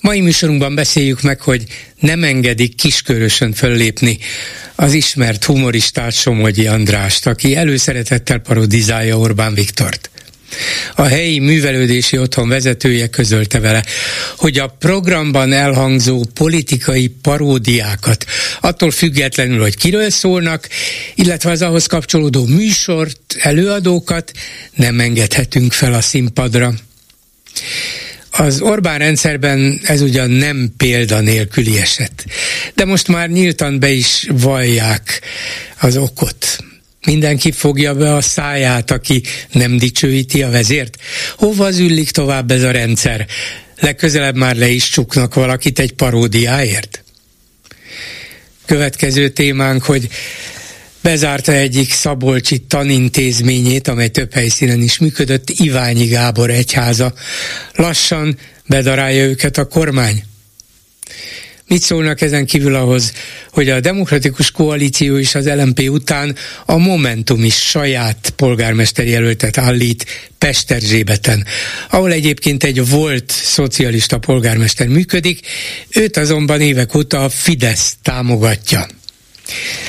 Mai műsorunkban beszéljük meg, hogy nem engedik kiskörösön föllépni az ismert humoristát Somogyi Andrást, aki előszeretettel parodizálja Orbán Viktort. A helyi művelődési otthon vezetője közölte vele, hogy a programban elhangzó politikai paródiákat, attól függetlenül, hogy kiről szólnak, illetve az ahhoz kapcsolódó műsort, előadókat nem engedhetünk fel a színpadra. Az Orbán rendszerben ez ugyan nem példa nélküli eset, de most már nyíltan be is vallják az okot. Mindenki fogja be a száját, aki nem dicsőíti a vezért. Hova züllik tovább ez a rendszer? Legközelebb már le is csuknak valakit egy paródiáért? Következő témánk, hogy bezárta egyik Szabolcsi tanintézményét, amely több helyszínen is működött, Iványi Gábor egyháza. Lassan bedarálja őket a kormány. Mit szólnak ezen kívül ahhoz, hogy a demokratikus koalíció is az LMP után a Momentum is saját polgármester jelöltet állít Pesterzsébeten, ahol egyébként egy volt szocialista polgármester működik, őt azonban évek óta a Fidesz támogatja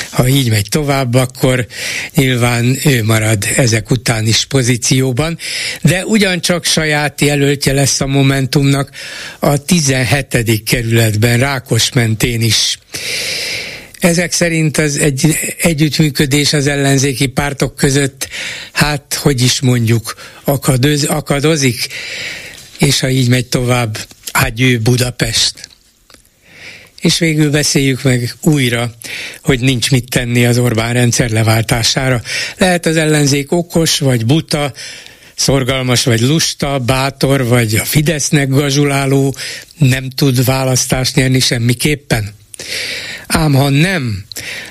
ha így megy tovább, akkor nyilván ő marad ezek után is pozícióban, de ugyancsak saját jelöltje lesz a Momentumnak a 17. kerületben, Rákos mentén is. Ezek szerint az egy, együttműködés az ellenzéki pártok között, hát, hogy is mondjuk, akadoz, akadozik, és ha így megy tovább, ágyő Budapest. És végül beszéljük meg újra, hogy nincs mit tenni az Orbán rendszer leváltására. Lehet az ellenzék okos vagy buta, szorgalmas vagy lusta, bátor vagy a Fidesznek gazsuláló, nem tud választást nyerni semmiképpen? Ám ha nem,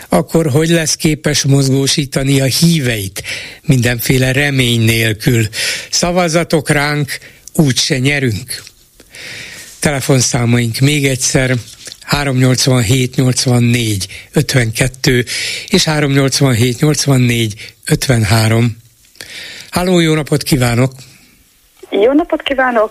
akkor hogy lesz képes mozgósítani a híveit mindenféle remény nélkül? Szavazatok ránk, úgyse nyerünk. Telefonszámaink még egyszer 387 84 52 és 387 84 53. Háló, jó napot kívánok! Jó napot kívánok!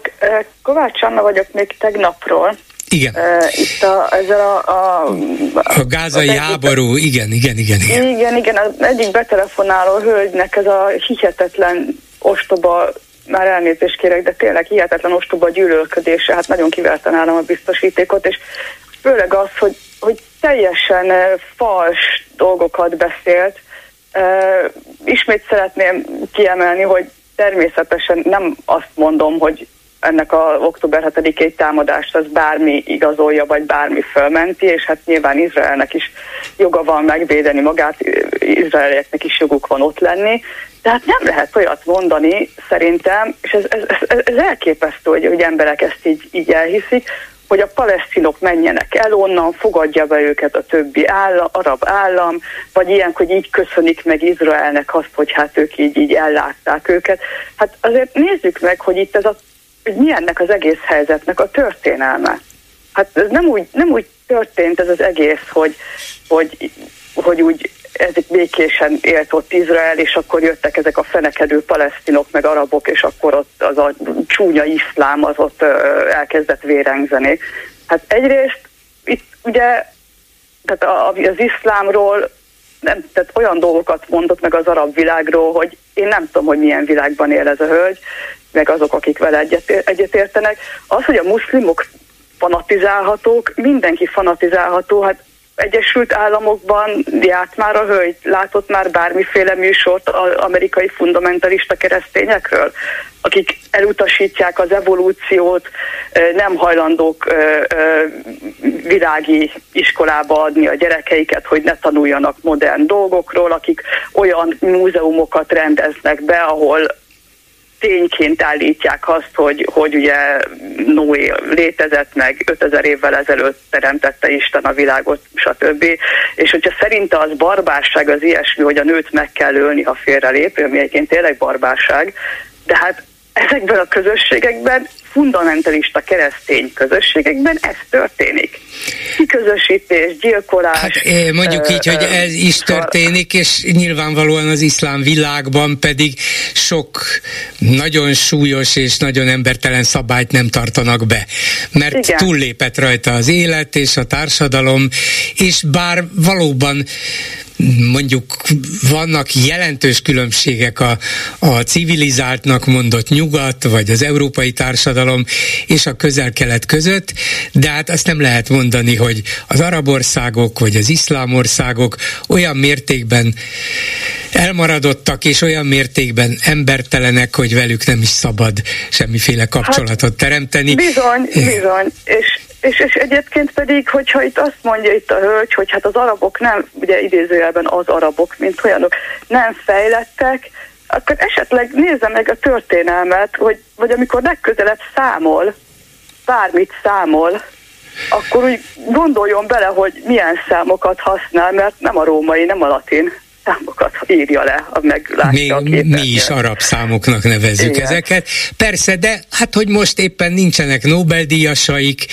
Kovács Anna vagyok még tegnapról. Igen. Itt a, ezzel a... A, a gázai háború, igen, igen, igen, igen. Igen, igen, az egyik betelefonáló hölgynek ez a hihetetlen ostoba már elnézést kérek, de tényleg hihetetlen ostoba gyűlölködése, hát nagyon kiverten állom a biztosítékot, és főleg az, hogy, hogy teljesen fals dolgokat beszélt. Ismét szeretném kiemelni, hogy természetesen nem azt mondom, hogy ennek a október 7-i támadást az bármi igazolja, vagy bármi fölmenti, és hát nyilván Izraelnek is joga van megvédeni magát, izraelieknek is joguk van ott lenni, tehát nem lehet olyat mondani, szerintem, és ez, ez, ez, ez elképesztő, hogy, hogy emberek ezt így, így elhiszik, hogy a palesztinok menjenek el onnan, fogadja be őket a többi állam, arab állam, vagy ilyen, hogy így köszönik meg Izraelnek azt, hogy hát ők így, így ellátták őket. Hát azért nézzük meg, hogy itt ez a, hogy mi ennek az egész helyzetnek a történelme. Hát ez nem úgy, nem úgy történt ez az egész, hogy, hogy, hogy úgy ezek békésen élt ott Izrael, és akkor jöttek ezek a fenekedő palesztinok, meg arabok, és akkor ott az a csúnya iszlám az ott elkezdett vérengzeni. Hát egyrészt itt ugye tehát az iszlámról nem, tehát olyan dolgokat mondott meg az arab világról, hogy én nem tudom, hogy milyen világban él ez a hölgy, meg azok, akik vele egyet, egyetértenek. Az, hogy a muszlimok fanatizálhatók, mindenki fanatizálható, hát Egyesült Államokban járt már a hölgy, látott már bármiféle műsort az amerikai fundamentalista keresztényekről, akik elutasítják az evolúciót, nem hajlandók világi iskolába adni a gyerekeiket, hogy ne tanuljanak modern dolgokról, akik olyan múzeumokat rendeznek be, ahol tényként állítják azt, hogy, hogy ugye Noé létezett meg 5000 évvel ezelőtt teremtette Isten a világot, stb. És hogyha szerinte az barbárság az ilyesmi, hogy a nőt meg kell ölni, ha félrelép, ami egyébként tényleg barbárság, de hát ezekben a közösségekben, fundamentalista keresztény közösségekben ez történik. Kiközösítés, gyilkolás. Hát mondjuk így, hogy ez is történik, és nyilvánvalóan az iszlám világban pedig sok nagyon súlyos és nagyon embertelen szabályt nem tartanak be. Mert Igen. túllépett rajta az élet és a társadalom, és bár valóban mondjuk vannak jelentős különbségek a, a civilizáltnak mondott nyugat, vagy az európai társadalom és a közel-kelet között, de hát azt nem lehet mondani, hogy az arab országok, vagy az iszlám országok olyan mértékben elmaradottak, és olyan mértékben embertelenek, hogy velük nem is szabad semmiféle kapcsolatot hát, teremteni. Bizony, bizony. És és, és egyébként pedig, hogyha itt azt mondja itt a hölgy, hogy hát az arabok nem, ugye idézőjelben az arabok, mint olyanok, nem fejlettek, akkor esetleg nézze meg a történelmet, hogy, vagy amikor legközelebb számol, bármit számol, akkor úgy gondoljon bele, hogy milyen számokat használ, mert nem a római, nem a latin számokat írja le, meglátja mi, a képet. Mi is arab számoknak nevezzük Igen. ezeket. Persze, de hát, hogy most éppen nincsenek Nobel-díjasaik,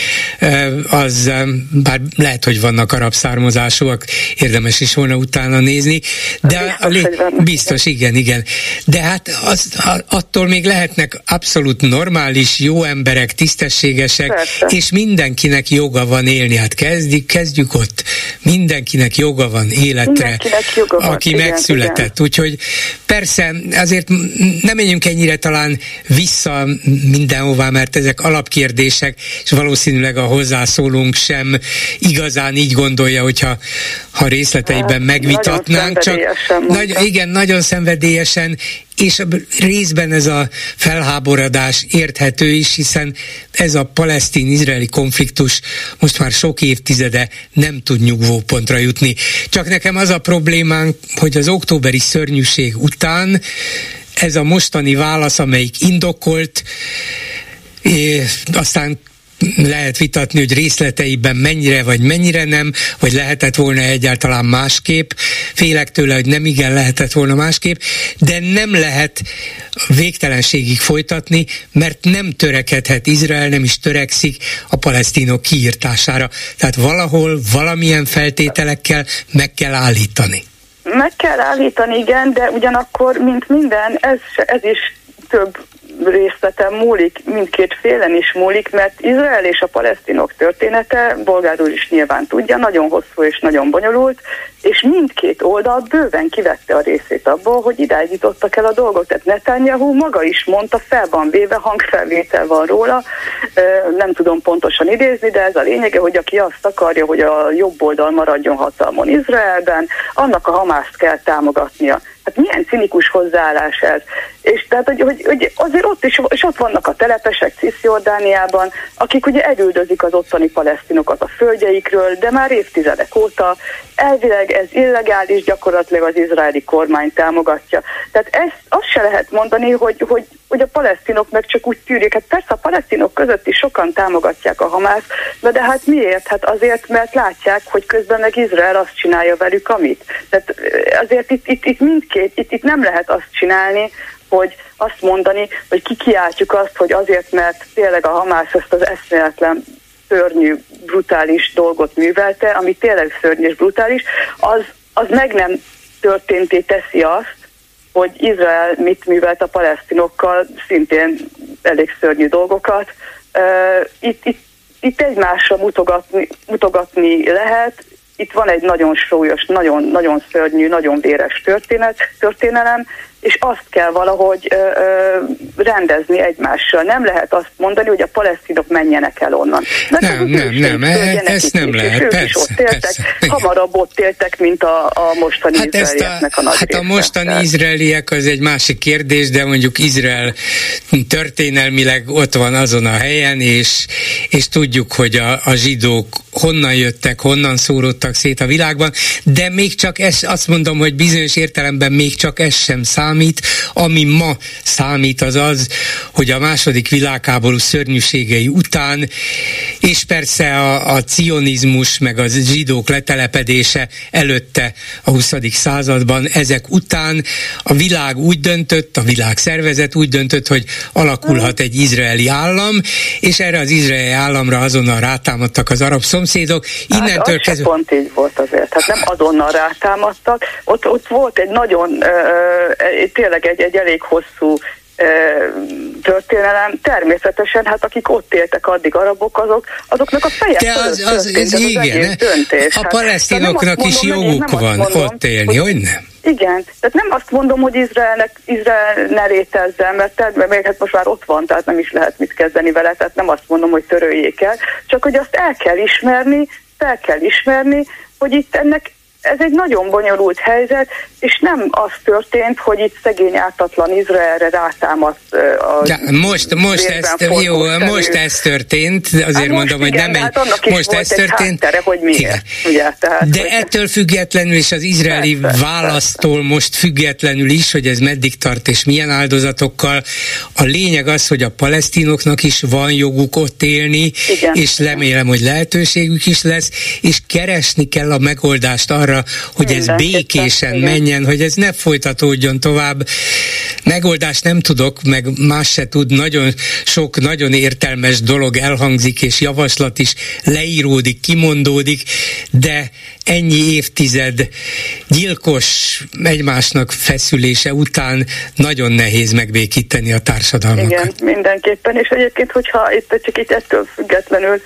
az bár lehet, hogy vannak arab származásúak, érdemes is volna utána nézni, de biztos, a, biztos igen, igen. De hát az, attól még lehetnek abszolút normális, jó emberek, tisztességesek, Persze. és mindenkinek joga van élni. Hát kezdjük, kezdjük ott. Mindenkinek joga van életre. Mindenkinek joga van aki igen, megszületett. Igen. Úgyhogy persze azért nem menjünk ennyire talán vissza mindenhová, mert ezek alapkérdések, és valószínűleg a hozzászólunk sem igazán így gondolja, hogyha ha részleteiben hát, megvitatnánk. Csak nagy, igen, nagyon szenvedélyesen, és részben ez a felháborodás érthető is, hiszen ez a palesztin-izraeli konfliktus most már sok évtizede nem tud nyugvópontra jutni. Csak nekem az a problémánk, hogy az októberi szörnyűség után ez a mostani válasz, amelyik indokolt, aztán lehet vitatni, hogy részleteiben mennyire vagy mennyire nem, vagy lehetett volna egyáltalán másképp. Félek tőle, hogy nem igen lehetett volna másképp, de nem lehet végtelenségig folytatni, mert nem törekedhet Izrael, nem is törekszik a palesztinok kiírtására. Tehát valahol valamilyen feltételekkel meg kell állítani. Meg kell állítani, igen, de ugyanakkor, mint minden, ez, ez is több részleten múlik, mindkét félen is múlik, mert Izrael és a palesztinok története, Bolgár úr is nyilván tudja, nagyon hosszú és nagyon bonyolult, és mindkét oldal bőven kivette a részét abból, hogy idáig jutottak el a dolgok. Tehát Netanyahu maga is mondta, fel van véve, hangfelvétel van róla, nem tudom pontosan idézni, de ez a lényege, hogy aki azt akarja, hogy a jobb oldal maradjon hatalmon Izraelben, annak a Hamászt kell támogatnia. Hát milyen cinikus hozzáállás ez. És tehát, hogy, hogy, hogy azért ott is, és ott vannak a telepesek Cisziordániában, akik ugye elüldözik az ottani palesztinokat a földjeikről, de már évtizedek óta elvileg ez illegális, gyakorlatilag az izraeli kormány támogatja. Tehát ezt azt se lehet mondani, hogy, hogy, hogy a palesztinok meg csak úgy tűrik. Hát persze a palesztinok között is sokan támogatják a Hamász, de, de hát miért? Hát azért, mert látják, hogy közben meg Izrael azt csinálja velük, amit. Tehát azért itt, itt, itt mindkét, itt, itt nem lehet azt csinálni, hogy azt mondani, hogy kikiáltjuk azt, hogy azért, mert tényleg a Hamász ezt az eszméletlen szörnyű, brutális dolgot művelte, ami tényleg szörnyű és brutális, az, az meg nem történté teszi azt, hogy Izrael mit művelt a palesztinokkal, szintén elég szörnyű dolgokat. Itt, itt, itt egymásra mutogatni, mutogatni lehet, itt van egy nagyon súlyos, nagyon, nagyon szörnyű, nagyon véres történet, történelem, és azt kell valahogy ö, ö, rendezni egymással. Nem lehet azt mondani, hogy a palesztinok menjenek el onnan. Mert nem, nem, nem, e- ezt nem lehet, ők persze, is ott éltek, persze. Hamarabb ott éltek, mint a, a mostani hát izraelieknek a, a nagy Hát a mostani része. izraeliek az egy másik kérdés, de mondjuk Izrael történelmileg ott van azon a helyen, és, és tudjuk, hogy a, a zsidók honnan jöttek, honnan szóródtak szét a világban, de még csak ez, azt mondom, hogy bizonyos értelemben még csak ez sem szám, számít, ami ma számít az az, hogy a második világháború szörnyűségei után, és persze a, a cionizmus, meg a zsidók letelepedése előtte a 20. században, ezek után a világ úgy döntött, a világ szervezet úgy döntött, hogy alakulhat egy izraeli állam, és erre az izraeli államra azonnal rátámadtak az arab szomszédok. Hát Innentől hát kezdve... pont így volt azért. Hát nem azonnal rátámadtak. Ott, ott volt egy nagyon, uh, tényleg egy, egy elég hosszú történelem, természetesen, hát akik ott éltek addig arabok, azok, azoknak a feje De az, az, az, az, igen, az döntés. A hát, palesztinoknak is joguk van mondom, ott élni, hogy, hogy nem? Igen, tehát nem azt mondom, hogy Izraelnek, Izrael ne létezzen, mert, mert hát most már ott van, tehát nem is lehet mit kezdeni vele, tehát nem azt mondom, hogy töröljék el, csak hogy azt el kell ismerni, fel kell ismerni, hogy itt ennek ez egy nagyon bonyolult helyzet, és nem az történt, hogy itt szegény ártatlan Izraelre rátámadt a ja, most, most, ez, jó, most ez történt, azért hát mondom, hogy nem egy, hát most ez történt. Háttere, hogy miért, ugye, tehát, De hogy... ettől függetlenül, és az izraeli persze, választól persze. most függetlenül is, hogy ez meddig tart és milyen áldozatokkal, a lényeg az, hogy a palesztinoknak is van joguk ott élni, Igen. és remélem, hogy lehetőségük is lesz, és keresni kell a megoldást arra, arra, hogy ez békésen menjen, hogy ez ne folytatódjon tovább. Megoldást nem tudok, meg más se tud, nagyon sok, nagyon értelmes dolog elhangzik, és javaslat is leíródik, kimondódik, de ennyi évtized gyilkos egymásnak feszülése után nagyon nehéz megbékíteni a társadalmakat. Igen, mindenképpen, és egyébként, hogyha itt csak itt ettől függetlenül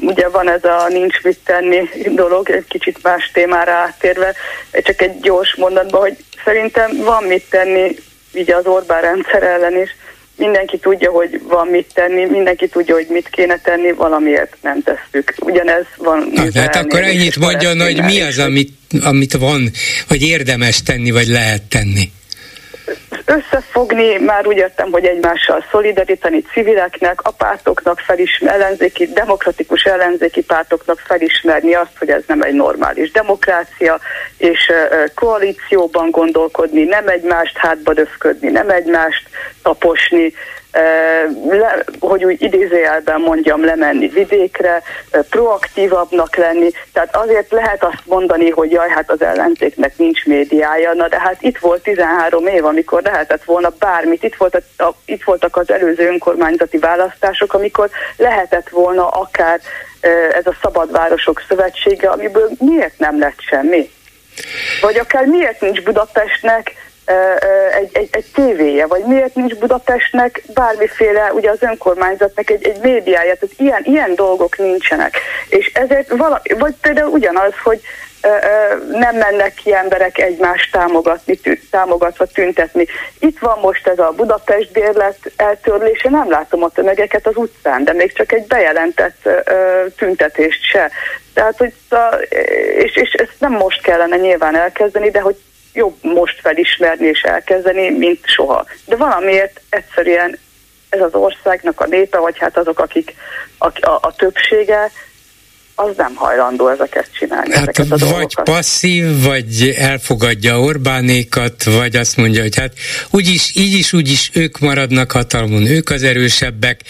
ugye van ez a nincs mit tenni dolog, egy kicsit más témára áttérve, csak egy gyors mondatban, hogy szerintem van mit tenni így az Orbán rendszer ellen is. Mindenki tudja, hogy van mit tenni, mindenki tudja, hogy mit kéne tenni, valamiért nem tesszük. Ugyanez van. Na, hát akkor ennyit mondjon, hogy mi az, amit, amit van, vagy érdemes tenni, vagy lehet tenni összefogni, már úgy értem, hogy egymással szolidarítani civileknek, a pártoknak felismerni, ellenzéki, demokratikus ellenzéki pártoknak felismerni azt, hogy ez nem egy normális demokrácia, és koalícióban gondolkodni, nem egymást hátba döfködni, nem egymást taposni, le, hogy úgy idézőjelben mondjam, lemenni vidékre, proaktívabbnak lenni. Tehát azért lehet azt mondani, hogy jaj, hát az ellenzéknek nincs médiája, na de hát itt volt 13 év, amikor lehetett volna bármit, itt, volt a, a, itt voltak az előző önkormányzati választások, amikor lehetett volna akár ez a Szabadvárosok Szövetsége, amiből miért nem lett semmi? Vagy akár miért nincs Budapestnek egy, egy, egy tévéje, vagy miért nincs Budapestnek bármiféle, ugye az önkormányzatnak egy, egy médiája, tehát ilyen, ilyen dolgok nincsenek. És ezért vala, vagy például ugyanaz, hogy nem mennek ki emberek egymást támogatni, tű, támogatva tüntetni. Itt van most ez a Budapest bérlet eltörlése, nem látom a tömegeket az utcán, de még csak egy bejelentett tüntetést se. Tehát, hogy és, és ezt nem most kellene nyilván elkezdeni, de hogy jobb most felismerni és elkezdeni, mint soha. De valamiért egyszerűen ez az országnak a népe, vagy hát azok, akik a, a, a többsége, az nem hajlandó ezeket csinálni. Hát ezeket a vagy dolgokat. passzív, vagy elfogadja Orbánékat, vagy azt mondja, hogy hát úgyis, így is, úgy is ők maradnak hatalmon, ők az erősebbek,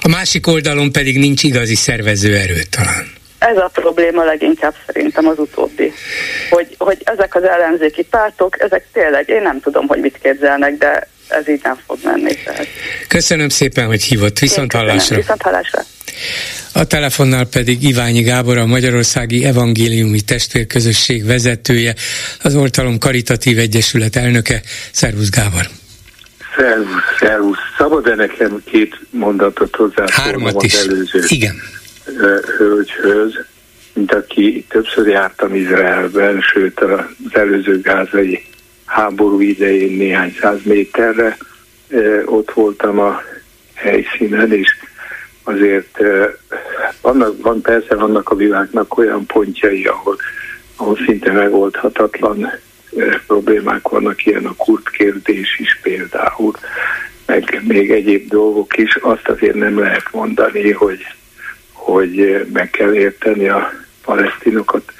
a másik oldalon pedig nincs igazi szervező erő talán. Ez a probléma leginkább szerintem az utóbbi. Hogy, hogy ezek az ellenzéki pártok, ezek tényleg, én nem tudom, hogy mit képzelnek, de ez így nem fog menni. Tehát. Köszönöm szépen, hogy hívott. Viszont hallásra. Viszont hallásra. A telefonnál pedig Iványi Gábor, a Magyarországi Evangéliumi Testvérközösség vezetője, az Oltalom Karitatív Egyesület elnöke. Szervusz Gábor! Szervusz, szervusz. Szabad-e nekem két mondatot hozzászólnom Hármat is. előző? Igen hölgyhöz, mint aki többször jártam Izraelben, sőt az előző gázai háború idején néhány száz méterre ott voltam a helyszínen, és azért vannak, van persze vannak a világnak olyan pontjai, ahol, ahol szinte megoldhatatlan problémák vannak, ilyen a kurt kérdés is például, meg még egyéb dolgok is. Azt azért nem lehet mondani, hogy hogy meg kell érteni a palesztinokat,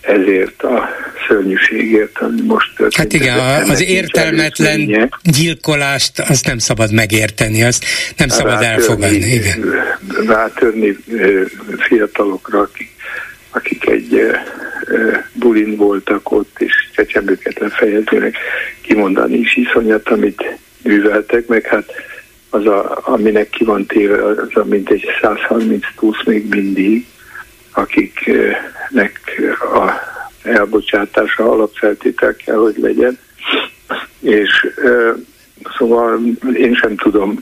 ezért a szörnyűségért, ami most történt. Hát igen, az értelmetlen gyilkolást azt nem szabad megérteni, azt nem szabad rátörni, elfogadni. Igen. Rátörni fiatalokra, akik, akik egy bulin voltak ott, és csecsebőket lefejezőnek kimondani is iszonyat, amit műveltek, meg hát az, a, aminek ki van téve, az a mintegy 130 plusz még mindig, akiknek a elbocsátása alapfeltétel kell, hogy legyen. És szóval én sem tudom,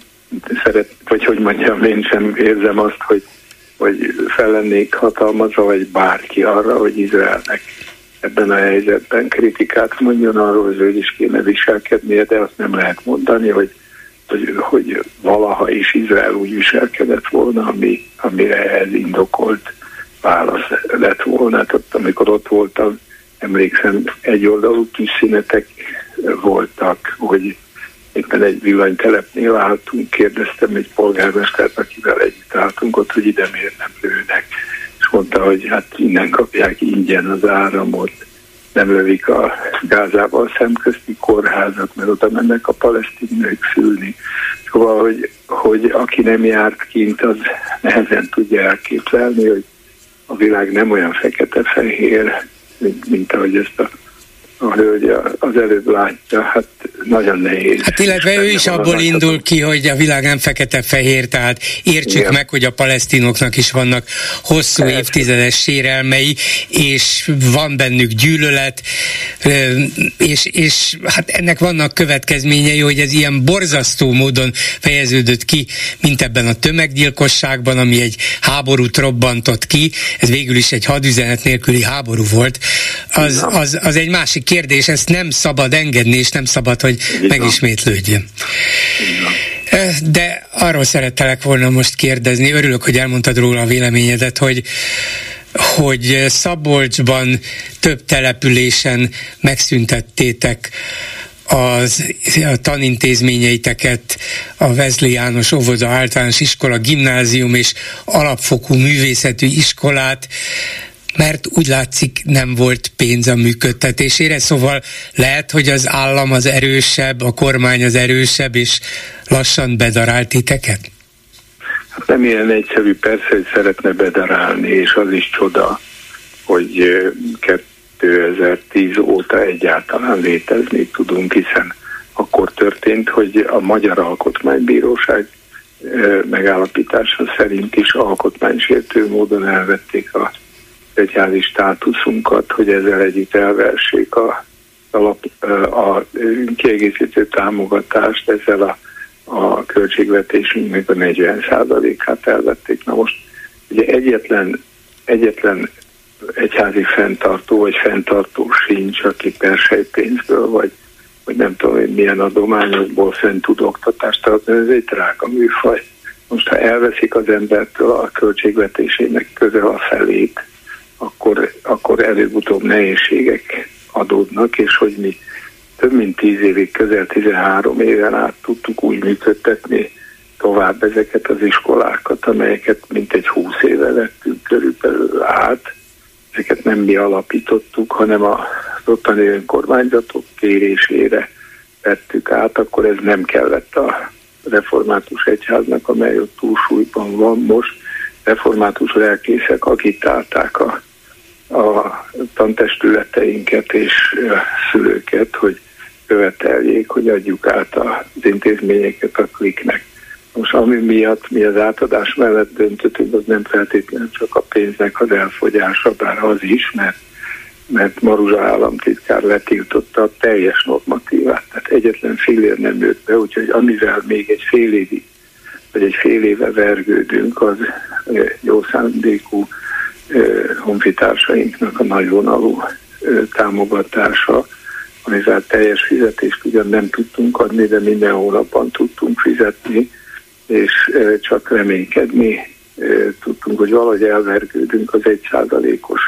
szeret, vagy hogy mondjam, én sem érzem azt, hogy, hogy fel lennék hatalmazva, vagy bárki arra, hogy Izraelnek ebben a helyzetben kritikát mondjon arról, hogy ő is kéne viselkednie, de azt nem lehet mondani, hogy, hogy, hogy valaha is Izrael úgy viselkedett volna, ami, amire ez indokolt válasz lett volna. Tehát amikor ott voltam, emlékszem, egy oldalú tűzszínetek voltak, hogy éppen egy villanytelepnél álltunk, kérdeztem egy polgármestert, akivel együtt álltunk ott, hogy ide miért nem lőnek. És mondta, hogy hát innen kapják ingyen az áramot, nem lövik a Gázával szemközti kórházat, mert oda mennek a palesztin szülni. Szóval, hogy, hogy aki nem járt kint, az nehezen tudja elképzelni, hogy a világ nem olyan fekete-fehér, mint, mint ahogy ezt a a hölgy az előbb látja, hát nagyon nehéz. Hát illetve ő is abból indul ki, hogy a világ nem fekete-fehér, tehát értsük Igen. meg, hogy a palesztinoknak is vannak hosszú Persze. évtizedes sérelmei, és van bennük gyűlölet, és, és hát ennek vannak következményei, hogy ez ilyen borzasztó módon fejeződött ki, mint ebben a tömeggyilkosságban, ami egy háborút robbantott ki, ez végül is egy hadüzenet nélküli háború volt, az, az, az egy másik kérdés, ezt nem szabad engedni, és nem szabad, hogy Igen. megismétlődjön. De arról szerettelek volna most kérdezni, örülök, hogy elmondtad róla a véleményedet, hogy hogy Szabolcsban több településen megszüntettétek az, a tanintézményeiteket, a Vezli János Óvoda Általános Iskola, Gimnázium és Alapfokú Művészetű Iskolát, mert úgy látszik nem volt pénz a működtetésére, szóval lehet, hogy az állam az erősebb, a kormány az erősebb, és lassan bedarált titeket? Hát nem ilyen egyszerű, persze, hogy szeretne bedarálni, és az is csoda, hogy 2010 óta egyáltalán létezni tudunk, hiszen akkor történt, hogy a Magyar Alkotmánybíróság megállapítása szerint is alkotmánysértő módon elvették a egyházi státuszunkat, hogy ezzel együtt elversék a, a, a kiegészítő támogatást, ezzel a, a költségvetésünknek a 40%-át elvették. Na most ugye egyetlen, egyetlen egyházi fenntartó vagy fenntartó sincs, aki persejpénzből vagy, vagy nem tudom hogy milyen adományokból fent tud oktatást adni, ez egy drága műfaj. Most ha elveszik az embertől a költségvetésének közel a felét, akkor, akkor előbb-utóbb nehézségek adódnak, és hogy mi több mint tíz évig, közel 13 éven át tudtuk úgy működtetni tovább ezeket az iskolákat, amelyeket mintegy 20 éve vettünk körülbelül át. Ezeket nem mi alapítottuk, hanem az ottani önkormányzatok kérésére vettük át, akkor ez nem kellett a református egyháznak, amely ott túlsúlyban van most. Református lelkészek agitálták a a tantestületeinket és szülőket, hogy követeljék, hogy adjuk át az intézményeket a kliknek. Most ami miatt mi az átadás mellett döntöttünk, az nem feltétlenül csak a pénznek az elfogyása, bár az is, mert, mert Maruzsa államtitkár letiltotta a teljes normatívát, tehát egyetlen fillér nem jött be, úgyhogy amivel még egy fél évig, vagy egy fél éve vergődünk, az jó szándékú honfitársainknak a nagyvonalú támogatása, amivel teljes fizetést ugyan nem tudtunk adni, de minden hónapban tudtunk fizetni, és csak reménykedni tudtunk, hogy valahogy elvergődünk az egy százalékos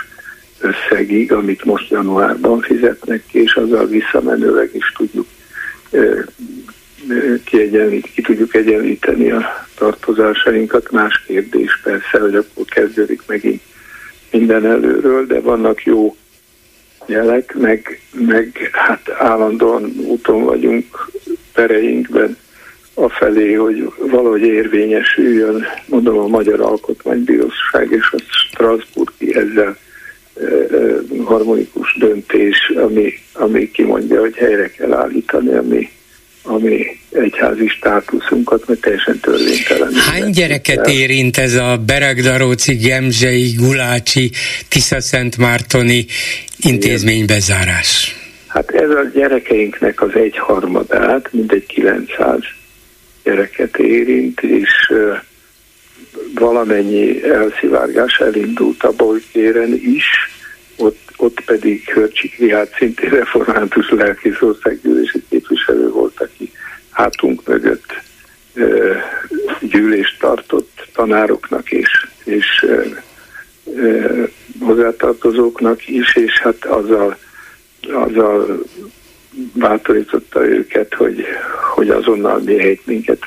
összegig, amit most januárban fizetnek ki, és azzal visszamenőleg is tudjuk kiegyenlít, ki tudjuk egyenlíteni a tartozásainkat. Más kérdés persze, hogy akkor kezdődik megint minden előről, de vannak jó jelek, meg, meg hát állandóan úton vagyunk pereinkben afelé, hogy valahogy érvényesüljön, mondom a Magyar Alkotmánybíróság és a Strasburgi ezzel harmonikus döntés, ami, ami kimondja, hogy helyre kell állítani, ami, ami egyházi státuszunkat, mert teljesen törvénytelen. Hány gyereket el. érint ez a Beregdaróci, Gemzsei, Gulácsi, Tiszaszentmártoni intézménybezárás? Hát ez a gyerekeinknek az egyharmadát, mindegy 900 gyereket érint, és valamennyi elszivárgás elindult a Bojkéren is, ott, ott pedig Hörcsik Rihát szintén református lelkész országgyűlési képviselő volt, aki hátunk mögött ö, gyűlést tartott tanároknak és, és ö, ö, hozzátartozóknak is, és hát azzal, azzal bátorította őket, hogy, hogy azonnal mihelyt minket,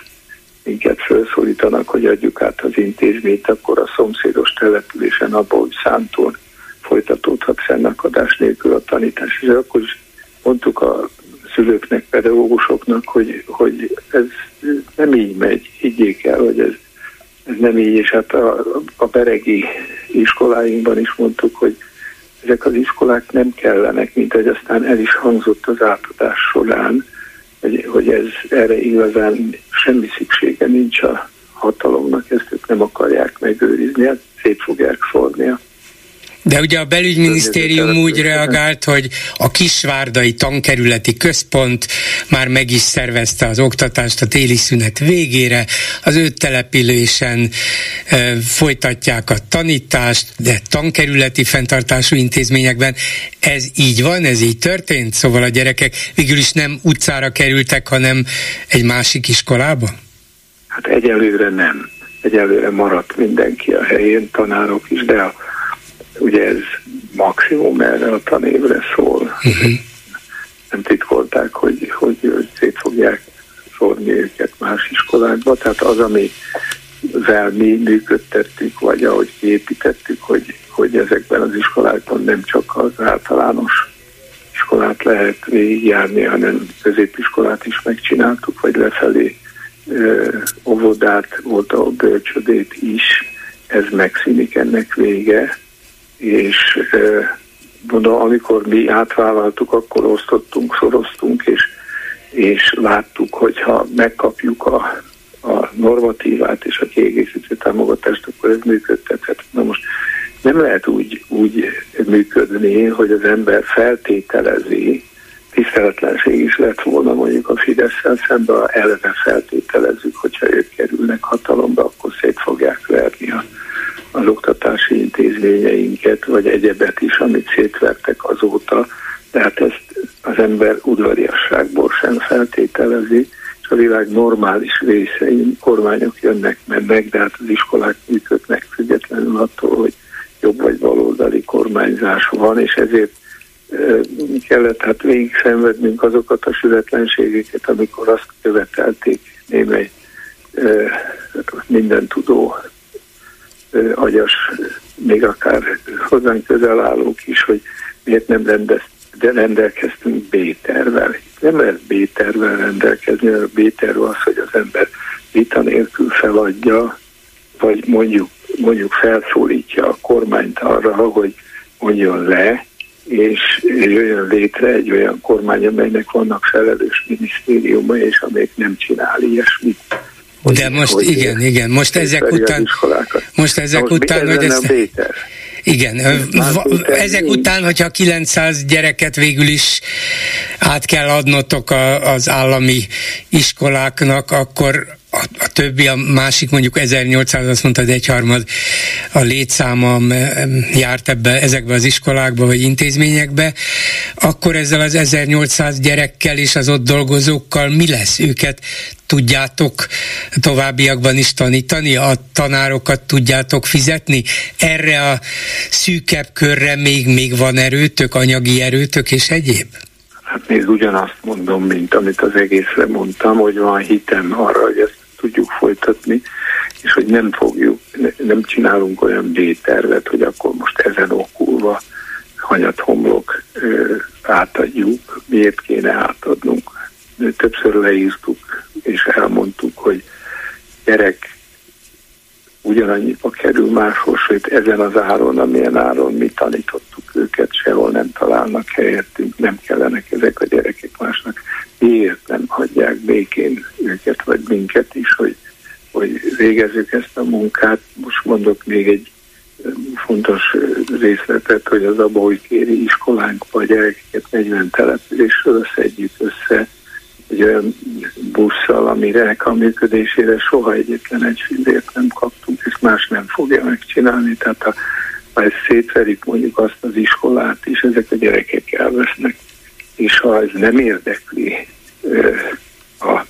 minket felszólítanak, hogy adjuk át az intézményt, akkor a szomszédos településen, abban, hogy Szántón folytatódhat fennakadás nélkül a tanítás. És akkor is mondtuk a szülőknek, pedagógusoknak, hogy, hogy ez nem így megy, higgyék el, hogy ez, ez nem így, és hát a, a beregi iskoláinkban is mondtuk, hogy ezek az iskolák nem kellenek, mint hogy aztán el is hangzott az átadás során, hogy, hogy ez erre igazán semmi szüksége nincs a hatalomnak, ezt ők nem akarják megőrizni, hát szét fogják szórni a de ugye a belügyminisztérium úgy reagált, hogy a kisvárdai tankerületi központ már meg is szervezte az oktatást a téli szünet végére, az ő településen e, folytatják a tanítást, de tankerületi fenntartású intézményekben ez így van, ez így történt, szóval a gyerekek végül is nem utcára kerültek, hanem egy másik iskolába? Hát egyelőre nem. Egyelőre maradt mindenki a helyén, tanárok is, de a ugye ez maximum erre a tanévre szól. Uh-huh. Nem titkolták, hogy, hogy, hogy szét fogják szórni őket más iskolákba, tehát az, ami vel mi működtettük, vagy ahogy kiépítettük, hogy, hogy ezekben az iskolákban nem csak az általános iskolát lehet végigjárni, hanem középiskolát is megcsináltuk, vagy lefelé ö, óvodát, volt a bölcsödét is, ez megszűnik ennek vége, és mondom, amikor mi átvállaltuk, akkor osztottunk, szoroztunk, és, és láttuk, hogyha megkapjuk a, a normatívát és a kiegészítő támogatást, akkor ez működtethet. Na most nem lehet úgy, úgy működni, hogy az ember feltételezi, tiszteletlenség is lett volna mondjuk a Fidesz-szel szemben, eleve feltételezzük, hogyha ők kerülnek hatalomba, akkor szét fogják verni a az oktatási intézményeinket, vagy egyebet is, amit szétvertek azóta, tehát ezt az ember udvariasságból sem feltételezi, és a világ normális részein kormányok jönnek, mennek, de hát az iskolák működnek függetlenül attól, hogy jobb vagy baloldali kormányzás van, és ezért kellett hát végig szenvednünk azokat a sületlenségeket, amikor azt követelték némely minden tudó agyas, még akár hozzánk közel állók is, hogy miért nem rendez, de rendelkeztünk B-tervel. Nem lehet B-tervel rendelkezni, mert a B-terv az, hogy az ember vita nélkül feladja, vagy mondjuk, mondjuk felszólítja a kormányt arra, hogy mondjon le, és jöjjön létre egy olyan kormány, amelynek vannak felelős minisztériuma, és amelyik nem csinál ilyesmit. Hogy, De most hogy igen, igen, most ezek után, most ezek most után, hogy ezt, igen, ezek után, hogyha 900 gyereket végül is át kell adnotok az állami iskoláknak, akkor a, a többi, a másik mondjuk 1800, azt mondtad egyharmad a létszáma járt ebbe, ezekbe az iskolákba vagy intézményekbe, akkor ezzel az 1800 gyerekkel és az ott dolgozókkal mi lesz? Őket tudjátok továbbiakban is tanítani, a tanárokat tudjátok fizetni? Erre a szűkebb körre még, még van erőtök, anyagi erőtök és egyéb? Hát még ugyanazt mondom, mint amit az egészre mondtam, hogy van hitem arra, hogy ezt tudjuk folytatni, és hogy nem fogjuk, nem csinálunk olyan B-tervet, hogy akkor most ezen okulva hanyat homlok átadjuk, miért kéne átadnunk. Többször leírtuk és elmondtuk, hogy gyerek ugyanannyiba kerül máshol, sőt ezen az áron, amilyen áron mi tanítottuk őket, sehol nem találnak helyettünk, nem kellenek ezek a gyerekek másnak. Miért nem hagyják békén őket, vagy minket is, hogy, hogy végezzük ezt a munkát. Most mondok még egy fontos részletet, hogy az kéri iskolánkba a gyerekeket 40 településről összeegyük össze egy olyan busszal, amire a működésére soha egyetlen egy fillért nem kaptunk, és más nem fogja megcsinálni. Tehát ha, ha ezt szétverik mondjuk azt az iskolát is, ezek a gyerekek elvesznek. És ha ez nem érdekli a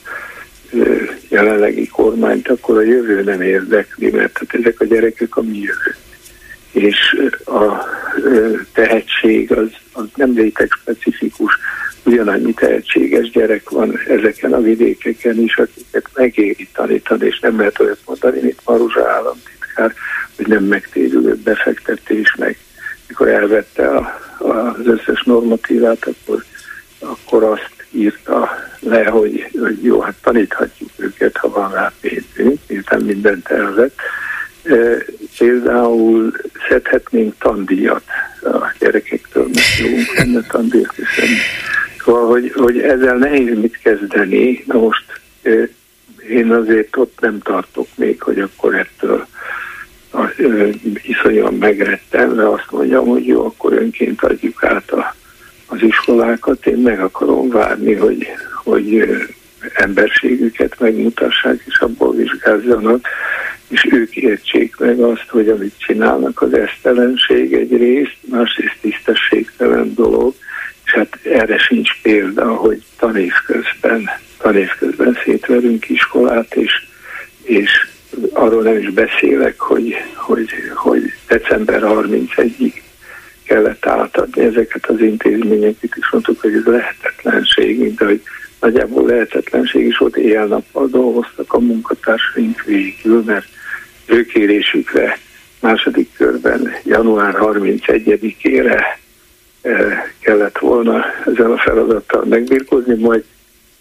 jelenlegi kormányt, akkor a jövő nem érdekli, mert hát ezek a gyerekek a mi jövő. És a tehetség az, az nem létek specifikus, ugyanannyi tehetséges gyerek van ezeken a vidékeken is, akiket megéri tanítani, és nem lehet olyat mondani, mint Maruzsa államtitkár, hogy nem megtérülő befektetés, meg mikor elvette a, az összes normatívát, akkor, akkor azt írta le, hogy, hogy jó, hát taníthatjuk őket, ha van rá pénzünk, miután mindent elvett. E, például szedhetnénk tandíjat a gyerekektől, mert jó lenne tandíjat, hiszen Szóval, hogy, hogy ezzel nehéz mit kezdeni. Na most én azért ott nem tartok még, hogy akkor ettől iszonyan megrettem, de azt mondjam, hogy jó, akkor önként adjuk át a, az iskolákat. Én meg akarom várni, hogy, hogy emberségüket megmutassák, és abból vizsgázzanak, és ők értsék meg azt, hogy amit csinálnak az esztelenség egy részt, másrészt tisztességtelen dolog, és hát erre sincs példa, hogy tanév közben, tanév közben szétverünk iskolát, és, és arról nem is beszélek, hogy, hogy, hogy december 31-ig kellett átadni ezeket az intézményeket, és mondtuk, hogy ez lehetetlenség, mint hogy nagyjából lehetetlenség is volt, éjjel-nappal dolgoztak a munkatársaink végül, mert őkérésükre második körben január 31-ére kellett volna ezzel a feladattal megbírkozni, majd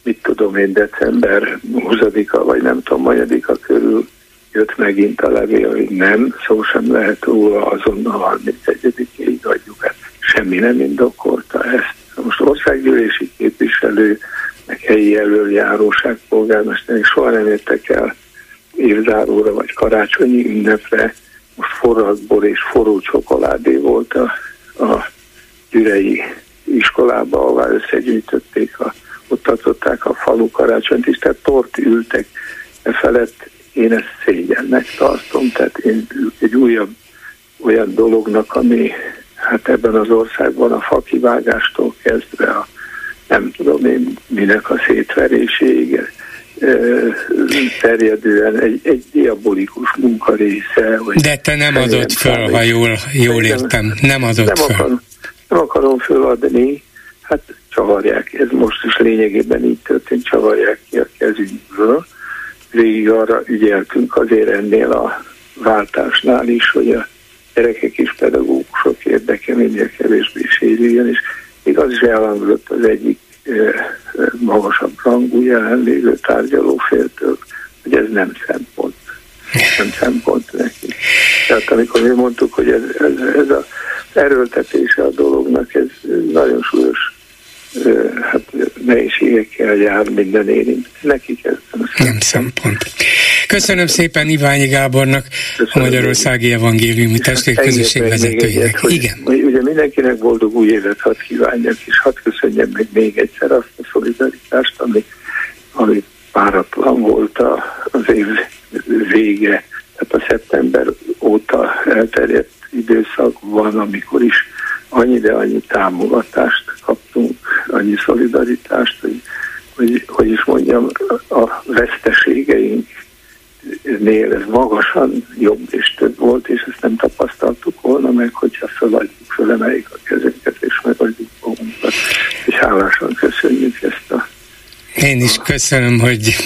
mit tudom én, december 20-a vagy nem tudom, magyadika körül jött megint a levél, hogy nem, szó sem lehet róla, azonnal 31-ig adjuk hát Semmi nem indokolta ezt. Most országgyűlési képviselő, helyi előjáróság polgármesterek soha nem értek el évzáróra vagy karácsonyi ünnepre. Most forradból és forró csokoládé volt a, a Türei iskolába, ahová összegyűjtötték, a, ott tartották a falu karácsonyt is, tehát tort ültek e felett. Én ezt szégyennek tartom, tehát én egy újabb olyan dolognak, ami hát ebben az országban a fakivágástól kezdve a nem tudom én minek a szétveréséig terjedően egy, egy diabolikus munka része. De te nem adott föl, ha jól, jól értem. Nem adott nem föl. Akar, nem akarom föladni, hát csavarják, ez most is lényegében így történt, csavarják ki a kezünkből. Végig arra ügyeltünk azért ennél a váltásnál is, hogy a gyerekek és pedagógusok érdeke minél kevésbé sérüljön, és még az is elhangzott az egyik magasabb rangú jelenlévő tárgyalóféltől, hogy ez nem szempont. Nem szempont neki. Tehát amikor mi mondtuk, hogy ez, ez, ez a erőltetése a dolognak, ez nagyon súlyos hát nehézségekkel jár minden érint. Nekik ez nem szempont. Köszönöm szépen Iványi Gábornak, Köszönöm a Magyarországi Evangéliumi Testvér közösség vezetőjének. Hogy, Igen. Ugye mindenkinek boldog új évet hadd kívánjak, és hadd köszönjem meg még egyszer azt a szolidaritást, ami, ami páratlan volt az év vége, tehát a szeptember óta elterjedt időszak van, amikor is annyi, de annyi támogatást kaptunk, annyi szolidaritást, hogy, hogy, hogy is mondjam, a veszteségeink nél ez magasan jobb és több volt, és ezt nem tapasztaltuk volna meg, hogyha feladjuk, fölemeljük a kezünket, és megadjuk magunkat, és hálásan köszönjük ezt a én is köszönöm, hogy,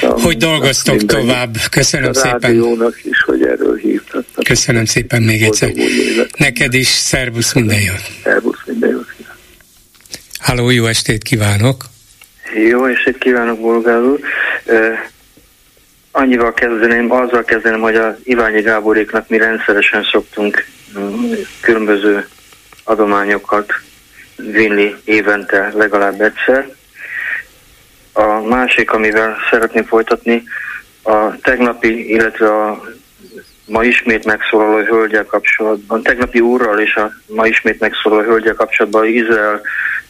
hogy dolgoztok tovább. Köszönöm a szépen. is, hogy erről hívtattak. Köszönöm szépen még egyszer. Neked is, szervusz, minden jót. Szervusz, minden jót. Háló, jó estét kívánok! Jó estét kívánok, Bolgár úr! Annyival kezdeném, azzal kezdeném, hogy a Iványi Gáboréknak mi rendszeresen szoktunk mm, különböző adományokat vinni évente legalább egyszer. A másik, amivel szeretném folytatni, a tegnapi, illetve a ma ismét megszólaló hölgyel kapcsolatban, tegnapi úrral és a ma ismét megszólaló hölgyel kapcsolatban Izrael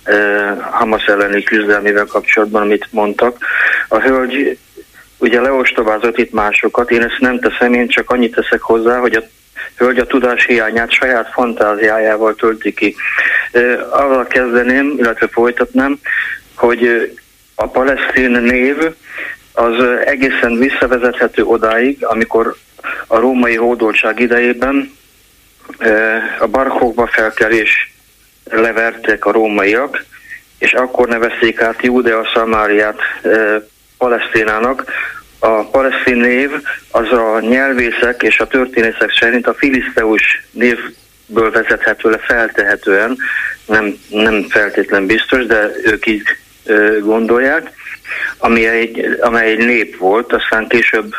eh, Hamas elleni küzdelmével kapcsolatban, amit mondtak. A hölgy ugye leostobázott itt másokat, én ezt nem teszem, én csak annyit teszek hozzá, hogy a hölgy a tudás hiányát saját fantáziájával tölti ki. Arra kezdeném, illetve folytatnám, hogy a palesztin név az egészen visszavezethető odáig, amikor a római hódoltság idejében a barkokba felkelés levertek a rómaiak, és akkor nevezték át Júdea Szamáriát Palesztinának. A palesztin név az a nyelvészek és a történészek szerint a filiszteus névből vezethető le feltehetően, nem, nem feltétlen biztos, de ők így ö, gondolják, ami egy, amely egy nép volt, aztán később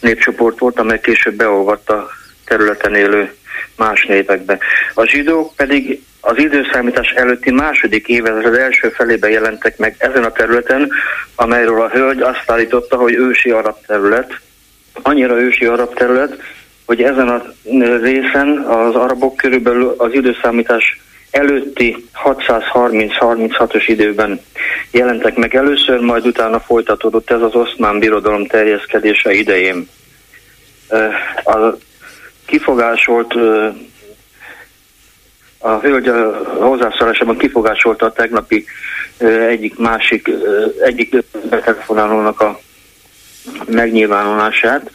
népcsoport volt, amely később beolvatta területen élő más népekbe. A zsidók pedig az időszámítás előtti második évezred első felében jelentek meg ezen a területen, amelyről a hölgy azt állította, hogy ősi arab terület, annyira ősi arab terület, hogy ezen a részen az arabok körülbelül az időszámítás előtti 630-36-os időben jelentek meg először, majd utána folytatódott ez az oszmán birodalom terjeszkedése idején. A kifogásolt a hölgy a hozzászólásában kifogásolta a tegnapi egyik másik, egyik telefonálónak a megnyilvánulását.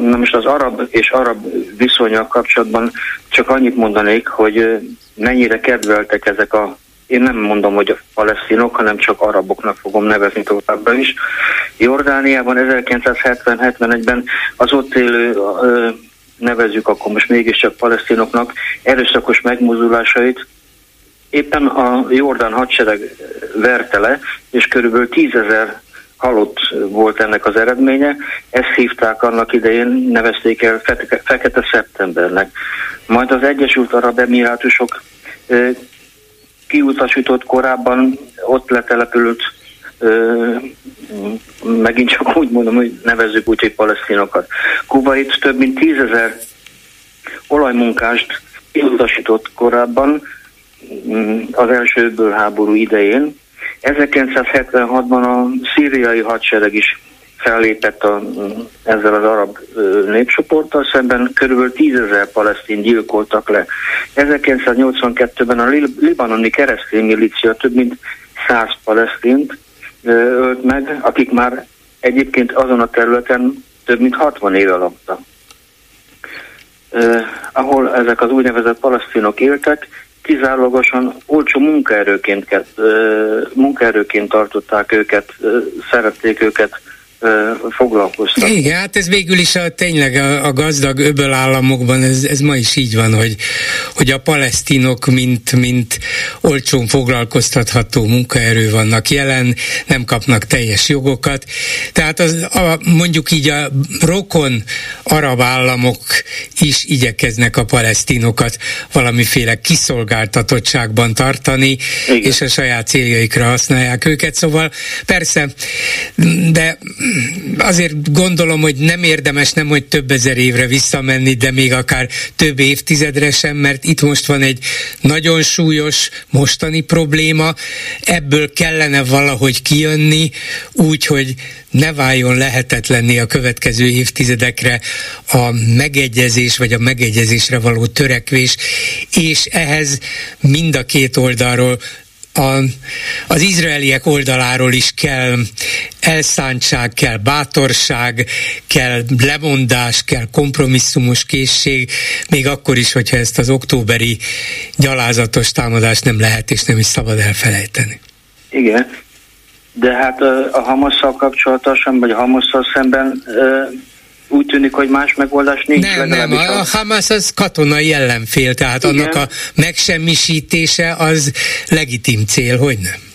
Na most az arab és arab viszonyok kapcsolatban csak annyit mondanék, hogy mennyire kedveltek ezek a én nem mondom, hogy a palesztinok, hanem csak araboknak fogom nevezni továbbra is. Jordániában 1970-71-ben az ott élő nevezzük akkor most mégiscsak palesztinoknak erőszakos megmozdulásait éppen a Jordán hadsereg verte le, és körülbelül tízezer halott volt ennek az eredménye. Ezt hívták annak idején, nevezték el Fekete Szeptembernek. Majd az Egyesült Arab Emirátusok kiutasított korábban ott letelepülött megint csak úgy mondom, hogy nevezzük úgy, hogy palesztinokat. Kuwait több mint tízezer olajmunkást kiutasított korábban mm, az első háború idején. 1976-ban a szíriai hadsereg is fellépett a, ezzel az arab népcsoporttal szemben, körülbelül tízezer palesztin gyilkoltak le. 1982-ben a libanoni keresztény milícia több mint száz palesztint ölt meg, akik már egyébként azon a területen több mint 60 éve laktak. Ahol ezek az úgynevezett palasztinok éltek, kizárólagosan olcsó munkaerőként, munkaerőként tartották őket, szerették őket foglalkoztak. Igen, hát ez végül is a, tényleg a, a gazdag öböl államokban ez, ez ma is így van, hogy, hogy a palesztinok mint, mint olcsón foglalkoztatható munkaerő vannak jelen, nem kapnak teljes jogokat. Tehát az, a, mondjuk így a rokon arab államok is igyekeznek a palesztinokat valamiféle kiszolgáltatottságban tartani, Igen. és a saját céljaikra használják őket. Szóval persze, de azért gondolom, hogy nem érdemes nem, hogy több ezer évre visszamenni, de még akár több évtizedre sem, mert itt most van egy nagyon súlyos mostani probléma, ebből kellene valahogy kijönni, úgy, hogy ne váljon lehetetlenni a következő évtizedekre a megegyezés vagy a megegyezésre való törekvés, és ehhez mind a két oldalról a, az izraeliek oldaláról is kell elszántság, kell bátorság, kell lemondás, kell kompromisszumos készség, még akkor is, hogyha ezt az októberi gyalázatos támadást nem lehet és nem is szabad elfelejteni. Igen, de hát a Hamasszal kapcsolatosan, vagy Hamasszal szemben úgy tűnik, hogy más megoldás nincs. Nem, nem, a, a Hamas az katonai ellenfél, tehát Igen. annak a megsemmisítése az legitim cél, hogy nem?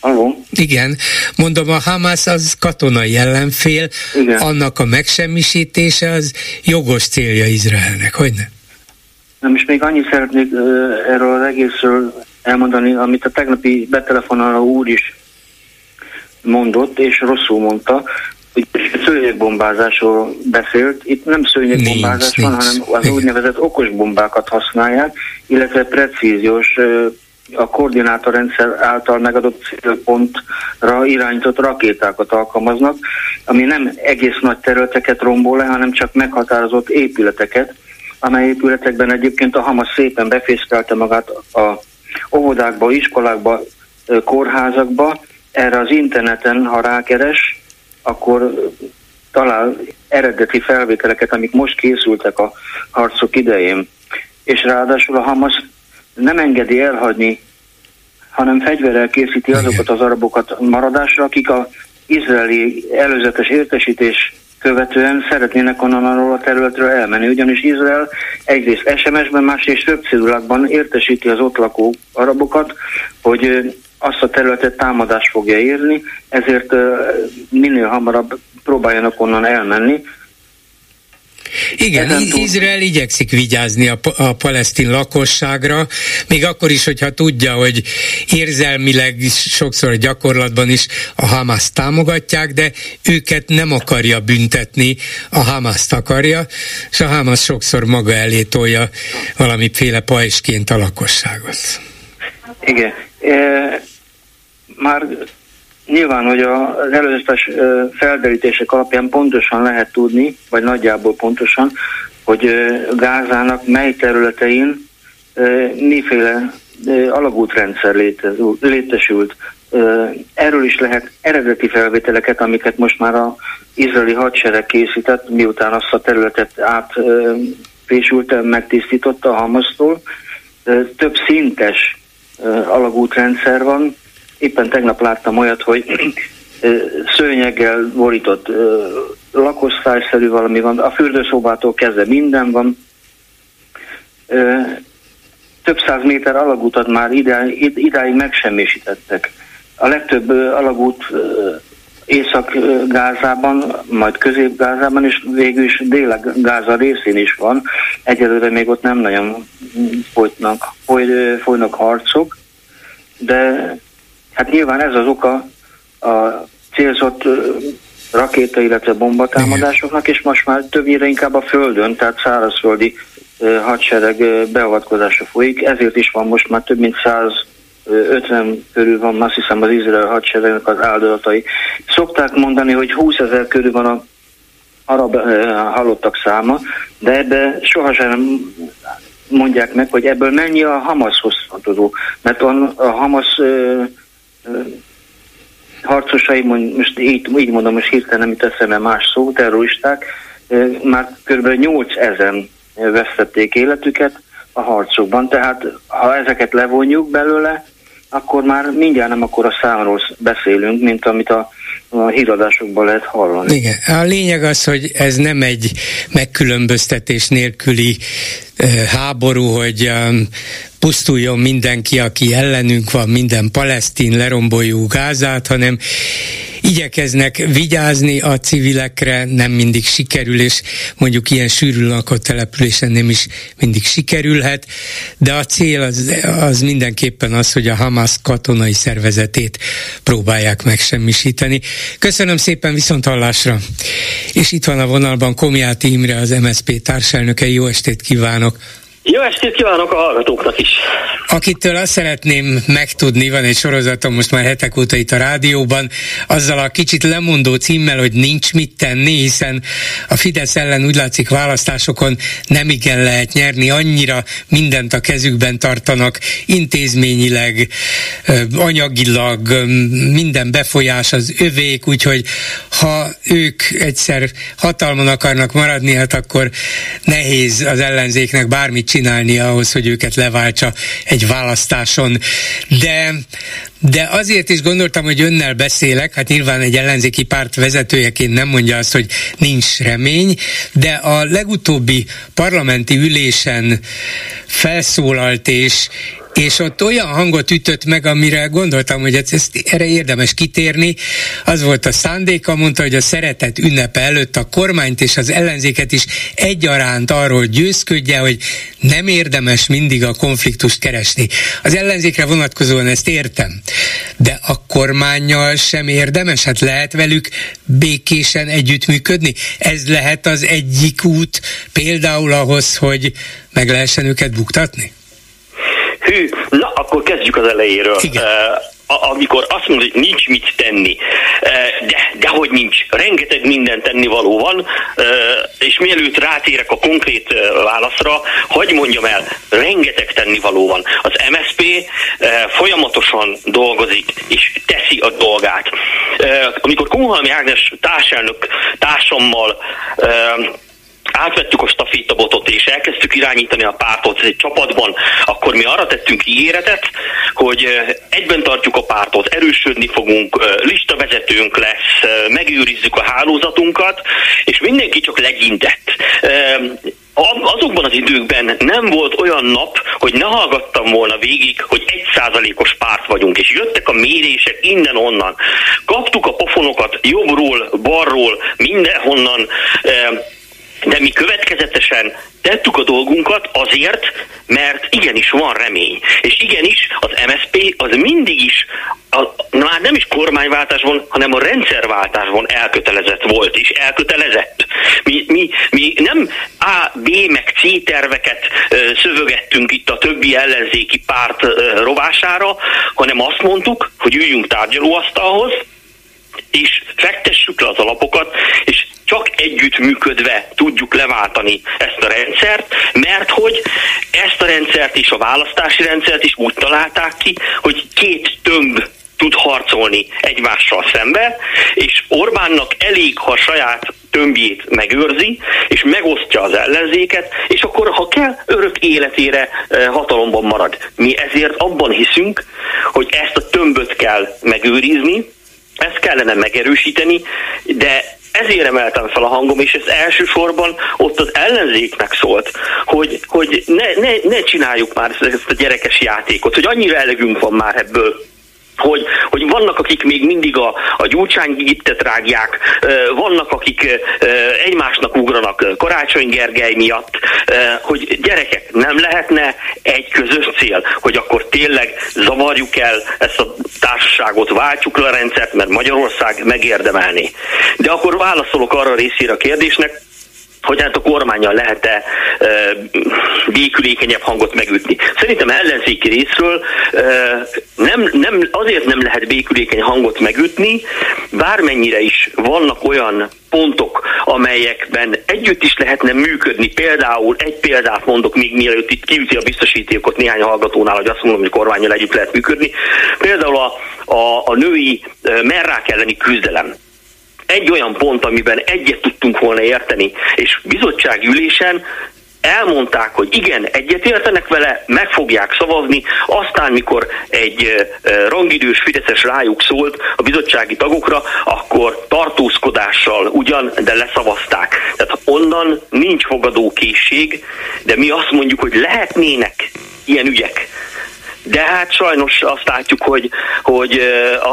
Halló? Igen, mondom, a Hamas az katonai ellenfél, Igen. annak a megsemmisítése az jogos célja Izraelnek, hogy nem? Nem, és még annyit szeretnék uh, erről az egészről elmondani, amit a tegnapi betelefonáló úr is mondott, és rosszul mondta, szőnyegbombázásról beszélt. Itt nem szőnyegbombázás van, nincs. hanem az úgynevezett okos bombákat használják, illetve precíziós a koordinátorrendszer által megadott célpontra irányított rakétákat alkalmaznak, ami nem egész nagy területeket rombol le, hanem csak meghatározott épületeket, amely épületekben egyébként a Hamas szépen befészkelte magát a óvodákba, iskolákba, kórházakba. Erre az interneten, ha rákeres, akkor talál eredeti felvételeket, amik most készültek a harcok idején. És ráadásul a Hamas nem engedi elhagyni, hanem fegyverrel készíti azokat az arabokat maradásra, akik a izraeli előzetes értesítés követően szeretnének onnan arról a területről elmenni, ugyanis Izrael egyrészt SMS-ben, másrészt röpcédulákban értesíti az ott lakó arabokat, hogy azt a területet támadás fogja érni, ezért minél hamarabb próbáljanak onnan elmenni, igen, Izrael igyekszik vigyázni a, a palesztin lakosságra, még akkor is, hogyha tudja, hogy érzelmileg sokszor gyakorlatban is a Hamas támogatják, de őket nem akarja büntetni, a Hamas akarja, és a Hamas sokszor maga elé tolja valamiféle pajsként a lakosságot. Igen. Már Nyilván, hogy az előzetes felderítések alapján pontosan lehet tudni, vagy nagyjából pontosan, hogy Gázának mely területein miféle alagútrendszer létesült. Erről is lehet eredeti felvételeket, amiket most már a izraeli hadsereg készített, miután azt a területet átfésült, megtisztította a Hamasztól. Több szintes alagútrendszer van, éppen tegnap láttam olyat, hogy szőnyeggel borított lakosztályszerű valami van, a fürdőszobától kezdve minden van. Több száz méter alagútat már idáig, idáig megsemmisítettek. A legtöbb alagút Észak-Gázában, majd Közép-Gázában, és végül is Dél-Gáza részén is van. Egyelőre még ott nem nagyon folytnak, foly, folynak harcok, de Hát nyilván ez az oka a célzott rakéta, illetve bombatámadásoknak, és most már többnyire inkább a földön, tehát szárazföldi hadsereg beavatkozása folyik, ezért is van most már több mint 150 körül van, azt hiszem az izrael hadseregnek az áldozatai. Szokták mondani, hogy 20 ezer körül van a arab halottak száma, de ebbe sohasem mondják meg, hogy ebből mennyi a Hamashoz tartozó, mert a Hamas harcosai, most így, így mondom, most hirtelen nem jut eszembe más szó, terroristák, már kb. 8 ezen vesztették életüket a harcokban, tehát ha ezeket levonjuk belőle, akkor már mindjárt nem akkor a számról beszélünk, mint amit a, a híradásokban lehet hallani. Igen, a lényeg az, hogy ez nem egy megkülönböztetés nélküli háború, hogy pusztuljon mindenki, aki ellenünk van, minden palesztin, leromboljuk Gázát, hanem igyekeznek vigyázni a civilekre, nem mindig sikerül, és mondjuk ilyen sűrű lakott településen nem is mindig sikerülhet, de a cél az, az mindenképpen az, hogy a Hamas katonai szervezetét próbálják megsemmisíteni. Köszönöm szépen viszont hallásra! És itt van a vonalban Komjáti Imre, az MSZP társelnöke. Jó estét kívánok! Jó estét kívánok a hallgatóknak is! Akitől azt szeretném megtudni, van egy sorozatom most már hetek óta itt a rádióban, azzal a kicsit lemondó címmel, hogy nincs mit tenni, hiszen a Fidesz ellen úgy látszik választásokon nem igen lehet nyerni, annyira mindent a kezükben tartanak, intézményileg, anyagilag, minden befolyás az övék, úgyhogy ha ők egyszer hatalmon akarnak maradni, hát akkor nehéz az ellenzéknek bármit csinálni ahhoz, hogy őket leváltsa egy választáson. De, de azért is gondoltam, hogy önnel beszélek, hát nyilván egy ellenzéki párt vezetőjeként nem mondja azt, hogy nincs remény, de a legutóbbi parlamenti ülésen felszólalt és, és ott olyan hangot ütött meg, amire gondoltam, hogy ezt, erre érdemes kitérni. Az volt a szándéka, mondta, hogy a szeretet ünnepe előtt a kormányt és az ellenzéket is egyaránt arról győzködje, hogy nem érdemes mindig a konfliktust keresni. Az ellenzékre vonatkozóan ezt értem, de a kormányjal sem érdemes, hát lehet velük békésen együttműködni. Ez lehet az egyik út például ahhoz, hogy meg lehessen őket buktatni? Hű, na akkor kezdjük az elejéről. Igen. Uh, amikor azt mondod, hogy nincs mit tenni, de, de hogy nincs, rengeteg minden tennivaló van, és mielőtt rátérek a konkrét válaszra, hogy mondjam el, rengeteg tennivaló van. Az MSP folyamatosan dolgozik, és teszi a dolgát. Amikor Kunhalmi Ágnes társelnök társammal átvettük a stafétabotot és elkezdtük irányítani a pártot egy csapatban, akkor mi arra tettünk ígéretet, hogy egyben tartjuk a pártot, erősödni fogunk, listavezetőnk lesz, megőrizzük a hálózatunkat, és mindenki csak legyintett azokban az időkben nem volt olyan nap, hogy ne hallgattam volna végig, hogy egy százalékos párt vagyunk, és jöttek a mérések innen-onnan. Kaptuk a pofonokat jobbról, balról, mindenhonnan, de mi következetesen tettük a dolgunkat azért, mert igenis van remény. És igenis az MSP az mindig is, a, már nem is kormányváltásban, hanem a rendszerváltásban elkötelezett volt, és elkötelezett. Mi, mi, mi nem A, B, meg C terveket ö, szövögettünk itt a többi ellenzéki párt ö, rovására, hanem azt mondtuk, hogy üljünk tárgyalóasztalhoz, és fektessük le az alapokat, és csak együttműködve tudjuk leváltani ezt a rendszert, mert hogy ezt a rendszert és a választási rendszert is úgy találták ki, hogy két tömb tud harcolni egymással szembe, és Orbánnak elég, ha saját tömbjét megőrzi, és megosztja az ellenzéket, és akkor, ha kell, örök életére eh, hatalomban marad. Mi ezért abban hiszünk, hogy ezt a tömböt kell megőrizni, ezt kellene megerősíteni, de ezért emeltem fel a hangom, és ez elsősorban ott az ellenzéknek szólt, hogy, hogy ne, ne, ne csináljuk már ezt a gyerekes játékot, hogy annyira elegünk van már ebből hogy, hogy vannak, akik még mindig a, a gyurcsány gittet rágják, vannak, akik egymásnak ugranak Karácsony Gergely miatt, hogy gyerekek, nem lehetne egy közös cél, hogy akkor tényleg zavarjuk el ezt a társaságot, váltsuk le a rendszert, mert Magyarország megérdemelni. De akkor válaszolok arra a részére a kérdésnek, hogy hát a kormányjal lehet-e e, békülékenyebb hangot megütni. Szerintem ellenzéki részről e, nem, nem, azért nem lehet békülékeny hangot megütni, bármennyire is vannak olyan pontok, amelyekben együtt is lehetne működni. Például egy példát mondok még mielőtt itt kiüti a biztosítékot néhány hallgatónál, hogy azt mondom, hogy kormányjal együtt lehet működni. Például a, a, a női merrák elleni küzdelem egy olyan pont, amiben egyet tudtunk volna érteni, és bizottságülésen elmondták, hogy igen, egyetértenek vele, meg fogják szavazni, aztán mikor egy rangidős Fideszes rájuk szólt a bizottsági tagokra, akkor tartózkodással ugyan, de leszavazták. Tehát onnan nincs fogadókészség, de mi azt mondjuk, hogy lehetnének ilyen ügyek de hát sajnos azt látjuk, hogy, hogy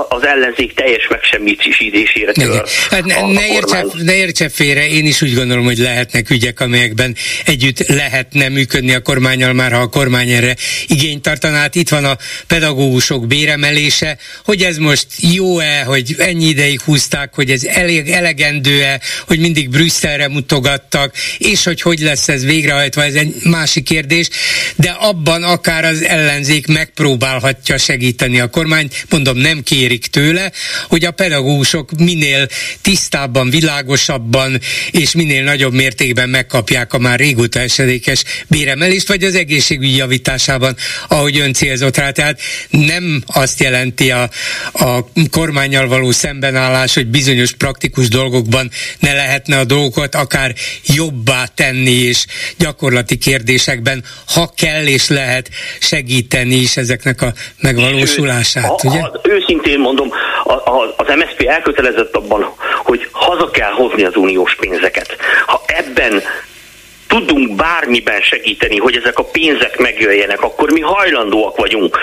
az ellenzék teljes megsemmisítésére tör. Hát ne, a, ne, értse, ne értse félre, én is úgy gondolom, hogy lehetnek ügyek, amelyekben együtt lehetne működni a kormányal, már ha a kormány erre igényt tartaná. Hát itt van a pedagógusok béremelése, hogy ez most jó-e, hogy ennyi ideig húzták, hogy ez elég elegendő-e, hogy mindig Brüsszelre mutogattak, és hogy hogy lesz ez végrehajtva, ez egy másik kérdés, de abban akár az ellenzék megpróbálhatja segíteni a kormány, mondom, nem kérik tőle, hogy a pedagógusok minél tisztábban, világosabban és minél nagyobb mértékben megkapják a már régóta esedékes béremelést, vagy az egészségügy javításában, ahogy ön célzott rá. Tehát nem azt jelenti a, a kormányjal való szembenállás, hogy bizonyos praktikus dolgokban ne lehetne a dolgokat akár jobbá tenni, és gyakorlati kérdésekben, ha kell és lehet segíteni is ezeknek a megvalósulását, ha, ugye? Ha, őszintén mondom, a, a, az MSZP elkötelezett abban, hogy haza kell hozni az uniós pénzeket. Ha ebben tudunk bármiben segíteni, hogy ezek a pénzek megjöjjenek, akkor mi hajlandóak vagyunk.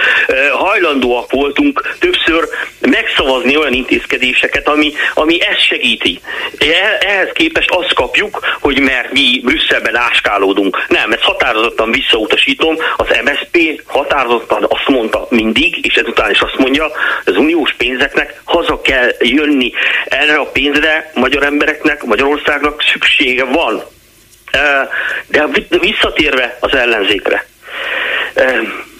Hajlandóak voltunk többször megszavazni olyan intézkedéseket, ami, ami ezt segíti. E, ehhez képest azt kapjuk, hogy mert mi Brüsszelben áskálódunk. Nem, ezt határozottan visszautasítom. Az MSP határozottan azt mondta mindig, és ezután is azt mondja, az uniós pénzeknek haza kell jönni. Erre a pénzre magyar embereknek, Magyarországnak szüksége van. De visszatérve az ellenzékre,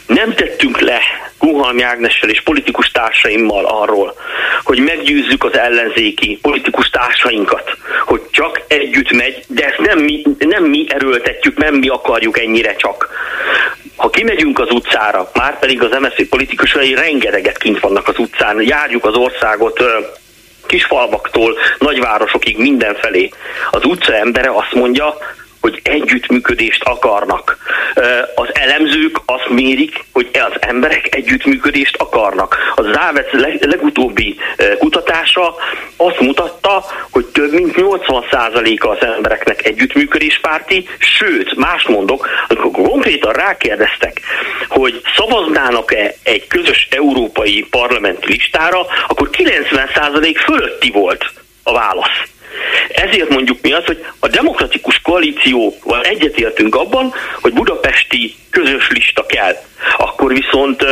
nem tettünk le Kuhalmi Ágnessel és politikus társaimmal arról, hogy meggyőzzük az ellenzéki politikus társainkat, hogy csak együtt megy, de ezt nem mi, nem mi erőltetjük, nem mi akarjuk ennyire csak. Ha kimegyünk az utcára, már pedig az MSZP politikusai rengeteget kint vannak az utcán, járjuk az országot kisfalvaktól nagyvárosokig mindenfelé. Az utca embere azt mondja, hogy együttműködést akarnak. Az elemzők azt mérik, hogy az emberek együttműködést akarnak. A Závec legutóbbi kutatása azt mutatta, hogy több mint 80%-a az embereknek együttműködéspárti, sőt, más mondok, amikor konkrétan rákérdeztek, hogy szavaznának-e egy közös európai parlamenti listára, akkor 90% fölötti volt a válasz. Ezért mondjuk mi az, hogy a demokratikus koalícióval egyetértünk abban, hogy budapesti közös lista kell. Akkor viszont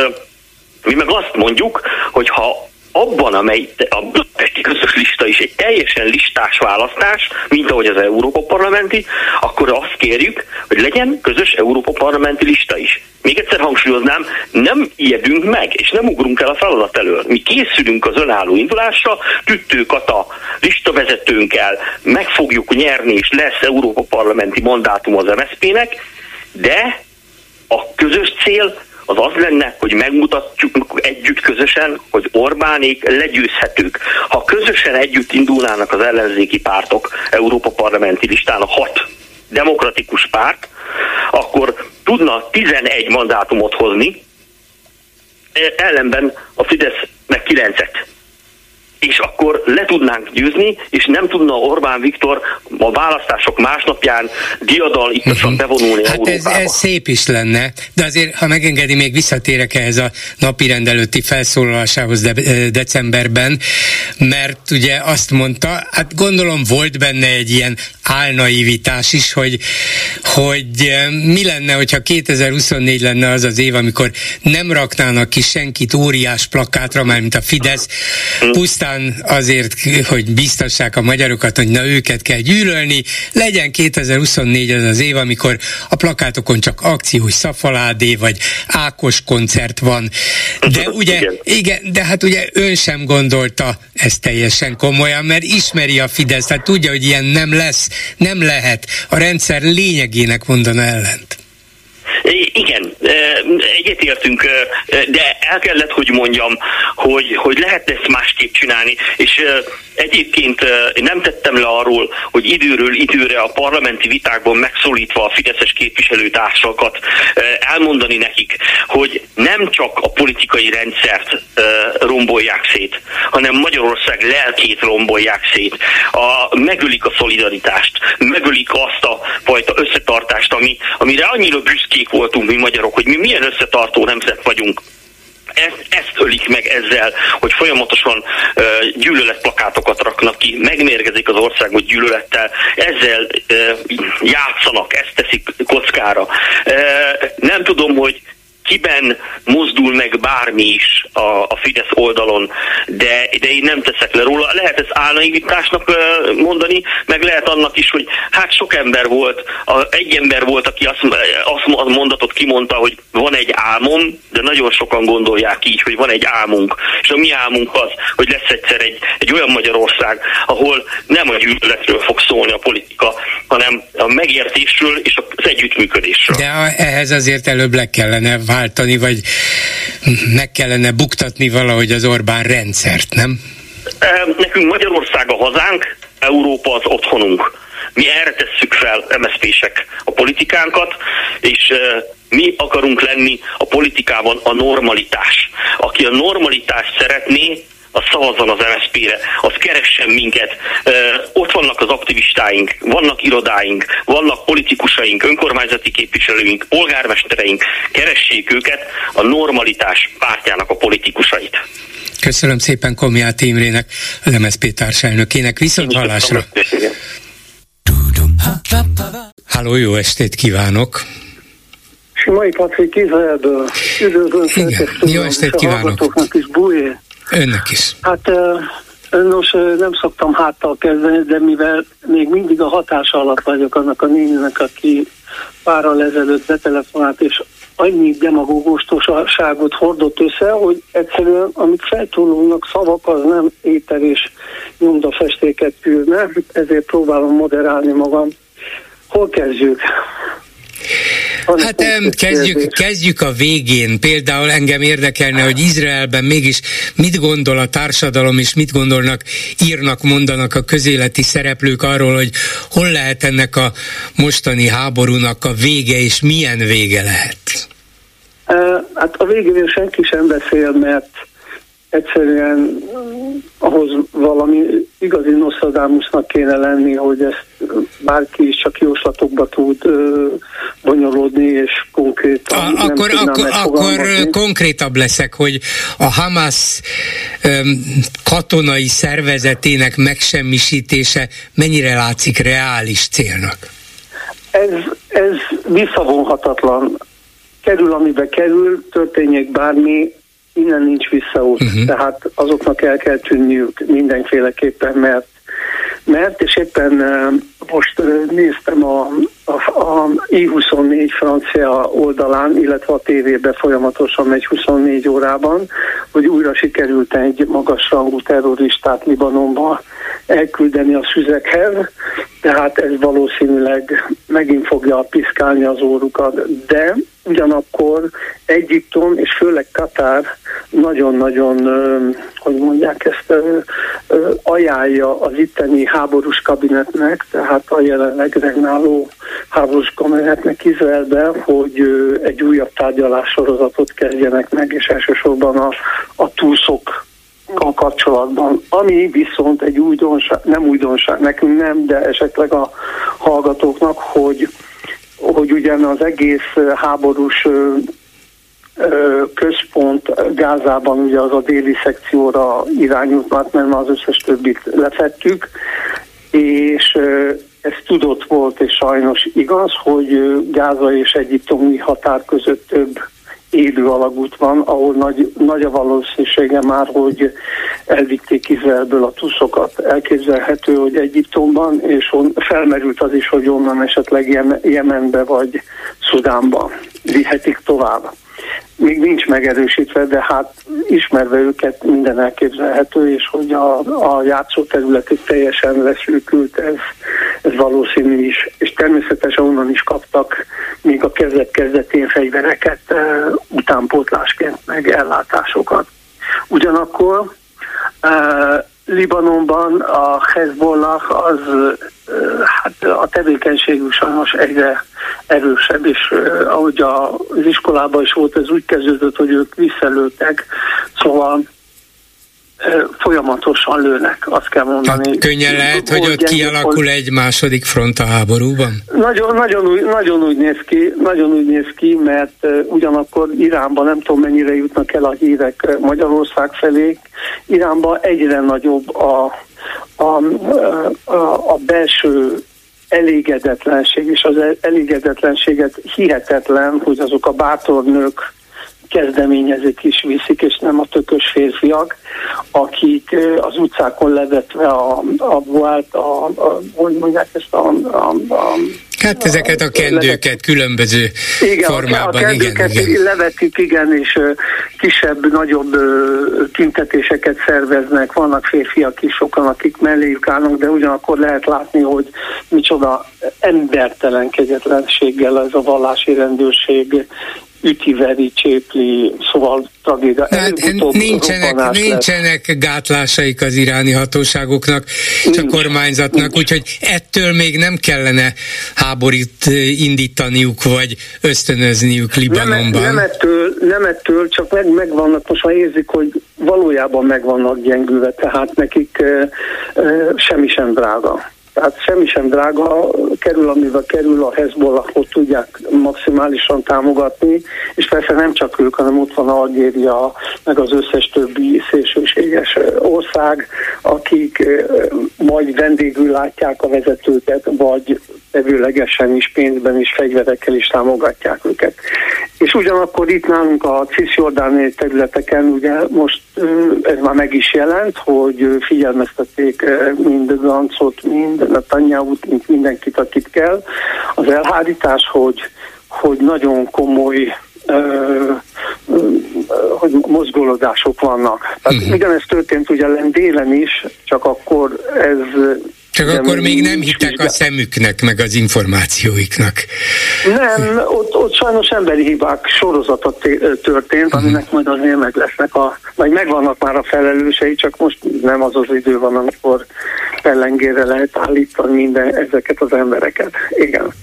mi meg azt mondjuk, hogy ha abban, amely a budapesti közös lista is egy teljesen listás választás, mint ahogy az Európa Parlamenti, akkor azt kérjük, hogy legyen közös Európa Parlamenti lista is. Még egyszer hangsúlyoznám, nem ijedünk meg, és nem ugrunk el a feladat elől. Mi készülünk az önálló indulásra, tüttőkat a listavezetőnkkel, meg fogjuk nyerni, és lesz Európa Parlamenti mandátum az MSZP-nek, de a közös cél az az lenne, hogy megmutatjuk együtt közösen, hogy Orbánék legyőzhetők. Ha közösen együtt indulnának az ellenzéki pártok Európa parlamenti listán a hat demokratikus párt, akkor tudna 11 mandátumot hozni, ellenben a Fidesz meg 9-et és akkor le tudnánk győzni, és nem tudna Orbán Viktor a választások másnapján diadal itt uh-huh. bevonulni Hát ez, ez szép is lenne, de azért, ha megengedi, még visszatérek ehhez a napi rendelőtti felszólalásához de, decemberben, mert ugye azt mondta, hát gondolom volt benne egy ilyen álnaivitás is, hogy, hogy mi lenne, hogyha 2024 lenne az az év, amikor nem raknának ki senkit óriás plakátra, már mint a Fidesz, hm. pusztán pusztán azért, hogy biztassák a magyarokat, hogy na őket kell gyűlölni, legyen 2024 az az év, amikor a plakátokon csak akciós szafaládé vagy Ákos koncert van. De ugye, igen. igen, de hát ugye ön sem gondolta ezt teljesen komolyan, mert ismeri a Fidesz, tehát tudja, hogy ilyen nem lesz, nem lehet. A rendszer lényegének mondana ellent. Igen, egyetértünk, de el kellett, hogy mondjam, hogy, hogy lehet ezt másképp csinálni, és Egyébként nem tettem le arról, hogy időről időre a parlamenti vitákban megszólítva a fideszes képviselőtársakat elmondani nekik, hogy nem csak a politikai rendszert rombolják szét, hanem Magyarország lelkét rombolják szét. A, megölik a szolidaritást, megölik azt a fajta összetartást, ami, amire annyira büszkék voltunk mi magyarok, hogy mi milyen összetartó nemzet vagyunk ezt, ezt ölik meg ezzel, hogy folyamatosan uh, gyűlöletplakátokat raknak ki, megmérgezik az országot gyűlölettel, ezzel uh, játszanak, ezt teszik kockára. Uh, nem tudom, hogy kiben mozdul meg bármi is a, a Fidesz oldalon, de, de én nem teszek le róla. Lehet ez álnaivitásnak mondani, meg lehet annak is, hogy hát sok ember volt, a, egy ember volt, aki azt, azt a mondatot kimondta, hogy van egy álmom, de nagyon sokan gondolják így, hogy van egy álmunk. És a mi álmunk az, hogy lesz egyszer egy, egy olyan Magyarország, ahol nem a gyűlöletről fog szólni a politika, hanem a megértésről és az együttműködésről. De ehhez azért előbb le kellene váltani, vagy meg kellene buktatni valahogy az Orbán rendszert, nem? Nekünk Magyarország a hazánk, Európa az otthonunk. Mi erre tesszük fel MSZP-sek a politikánkat, és mi akarunk lenni a politikában a normalitás. Aki a normalitást szeretné, az szavazzon az MSZP-re, az keressen minket. Ott vannak az aktivistáink, vannak irodáink, vannak politikusaink, önkormányzati képviselőink, polgármestereink, keressék őket a normalitás pártjának a politikusait. Köszönöm szépen Komiát Imrének, az MSZP társelnökének. Viszont hallásra! Háló, jó estét kívánok! Simai Patrik Izraelből. Üdvözlöm Igen, jó estét kívánok! is, Bújé. Önnek is. Hát nos, nem szoktam háttal kezdeni, de mivel még mindig a hatás alatt vagyok annak a néninek, aki párral ezelőtt betelefonált, és annyi demagógustoságot hordott össze, hogy egyszerűen, amit feltúlulnak szavak, az nem éter és nyomdafestéket küldne, ezért próbálom moderálni magam. Hol kezdjük? Hát kezdjük, kezdjük a végén. Például engem érdekelne, hogy Izraelben mégis mit gondol a társadalom, és mit gondolnak, írnak, mondanak a közéleti szereplők arról, hogy hol lehet ennek a mostani háborúnak a vége, és milyen vége lehet? Hát a végénél senki sem beszél, mert egyszerűen valami igazi Nostradamusnak kéne lenni, hogy ezt bárki is csak jóslatokba tud bonyolódni, és konkrétan a, nem akkor, akkor, akkor konkrétabb leszek, hogy a Hamas um, katonai szervezetének megsemmisítése mennyire látszik reális célnak? Ez, ez visszavonhatatlan. Kerül, amibe kerül, történjék bármi, innen nincs visszaút. Uh-huh. Tehát azoknak el kell tűnniük mindenféleképpen, mert mert, és éppen most néztem a, a, a I24 francia oldalán, illetve a tévébe folyamatosan megy 24 órában, hogy újra sikerült egy magasrangú terroristát Libanonba elküldeni a szüzekhez, tehát ez valószínűleg megint fogja piszkálni az órukat, de ugyanakkor Egyiptom és főleg Katár nagyon-nagyon, hogy mondják ezt, ajánlja az itteni háborús kabinetnek, tehát a jelenleg regnáló háborús kabinetnek Izraelben, hogy egy újabb tárgyalássorozatot kezdjenek meg, és elsősorban a, a túlszok a kapcsolatban. Ami viszont egy újdonság, nem újdonság, nekünk nem, de esetleg a hallgatóknak, hogy, hogy ugyan az egész háborús központ Gázában ugye az a déli szekcióra irányult, mert nem az összes többit lefettük, és ez tudott volt, és sajnos igaz, hogy Gáza és egyiptomi határ között több élő alagút van, ahol nagy, nagy a valószínűsége már, hogy elvitték Izraelből a tuszokat. Elképzelhető, hogy Egyiptomban, és on, felmerült az is, hogy onnan esetleg Jemenbe vagy Szudánba vihetik tovább még nincs megerősítve, de hát ismerve őket minden elképzelhető, és hogy a, a játszóterületük teljesen leszűkült, ez, ez valószínű is. És természetesen onnan is kaptak még a kezdet-kezdetén fegyvereket utánpótlásként, meg ellátásokat. Ugyanakkor Libanonban a Hezbollah az hát a tevékenységük sajnos egyre erősebb, és ahogy az iskolában is volt, ez úgy kezdődött, hogy ők visszalőttek, szóval folyamatosan lőnek, azt kell mondani. Hát könnyen lehet, hogy ott kialakul egy második front a háborúban? Nagyon, nagyon, nagyon úgy néz ki, nagyon úgy néz ki, mert ugyanakkor Iránban nem tudom mennyire jutnak el a hírek Magyarország felé. Iránban egyre nagyobb a, a, a, a belső elégedetlenség, és az elégedetlenséget hihetetlen, hogy azok a bátor nők, kezdeményezők is viszik, és nem a tökös férfiak, akik az utcákon levetve a, a voált, a, a, hogy mondják ezt a, a, a Hát ezeket a kendőket levet... különböző igen, formában. A kendőket igen, igen. levetik, igen, és kisebb, nagyobb tüntetéseket szerveznek. Vannak férfiak is sokan, akik melléjük állnak, de ugyanakkor lehet látni, hogy micsoda embertelen kegyetlenséggel ez a vallási rendőrség ütiveri, csépli, szóval tragédia. Hát, nincsenek, nincsenek gátlásaik az iráni hatóságoknak, Nincs. csak kormányzatnak, Nincs. úgyhogy ettől még nem kellene háborút indítaniuk, vagy ösztönözniük Libanonban. Nem, nem, ettől, nem ettől, csak meg, megvannak, most már érzik, hogy valójában meg vannak gyengülve, tehát nekik e, e, semmi sem drága. Tehát semmi sem drága, kerül, amivel kerül a Hezbollahot tudják maximálisan támogatni, és persze nem csak ők, hanem ott van Algéria, meg az összes többi szélsőséges ország, akik majd vendégül látják a vezetőket, vagy tevőlegesen is, pénzben is, fegyverekkel is támogatják őket. És ugyanakkor itt nálunk a cisjordáni területeken ugye most ez már meg is jelent, hogy figyelmeztették mind Gancot, mind Netanyahu-t, mind mindenkit, akit kell. Az elhárítás, hogy, hogy nagyon komoly hogy mozgolódások vannak. Tehát uh-huh. ugyanezt történt ugye délen is, csak akkor ez csak nem, akkor még nem hittek a szemüknek, meg az információiknak. Nem, ott, ott sajnos emberi hibák sorozata történt, uh-huh. aminek majd azért meg lesznek a, vagy megvannak már a felelősei, csak most nem az az idő van, amikor pellengére lehet állítani minden ezeket az embereket. Igen.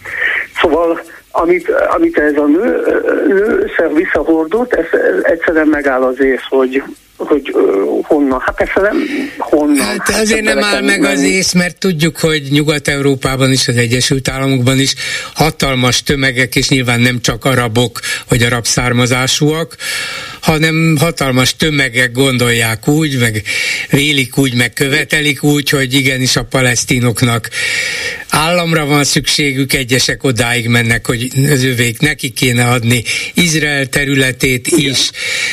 Szóval amit, amit ez a nő, nő visszahordott, ez egyszerűen megáll az ész, hogy hogy honnan. Hát persze nem honnan. Hát, hát azért nem áll meg az ész, mert tudjuk, hogy Nyugat-Európában is, az Egyesült Államokban is hatalmas tömegek, és nyilván nem csak arabok, vagy arab származásúak, hanem hatalmas tömegek gondolják úgy, meg vélik úgy, meg követelik úgy, hogy igenis a palesztinoknak államra van szükségük, egyesek odáig mennek, hogy az övék neki kéne adni Izrael területét is,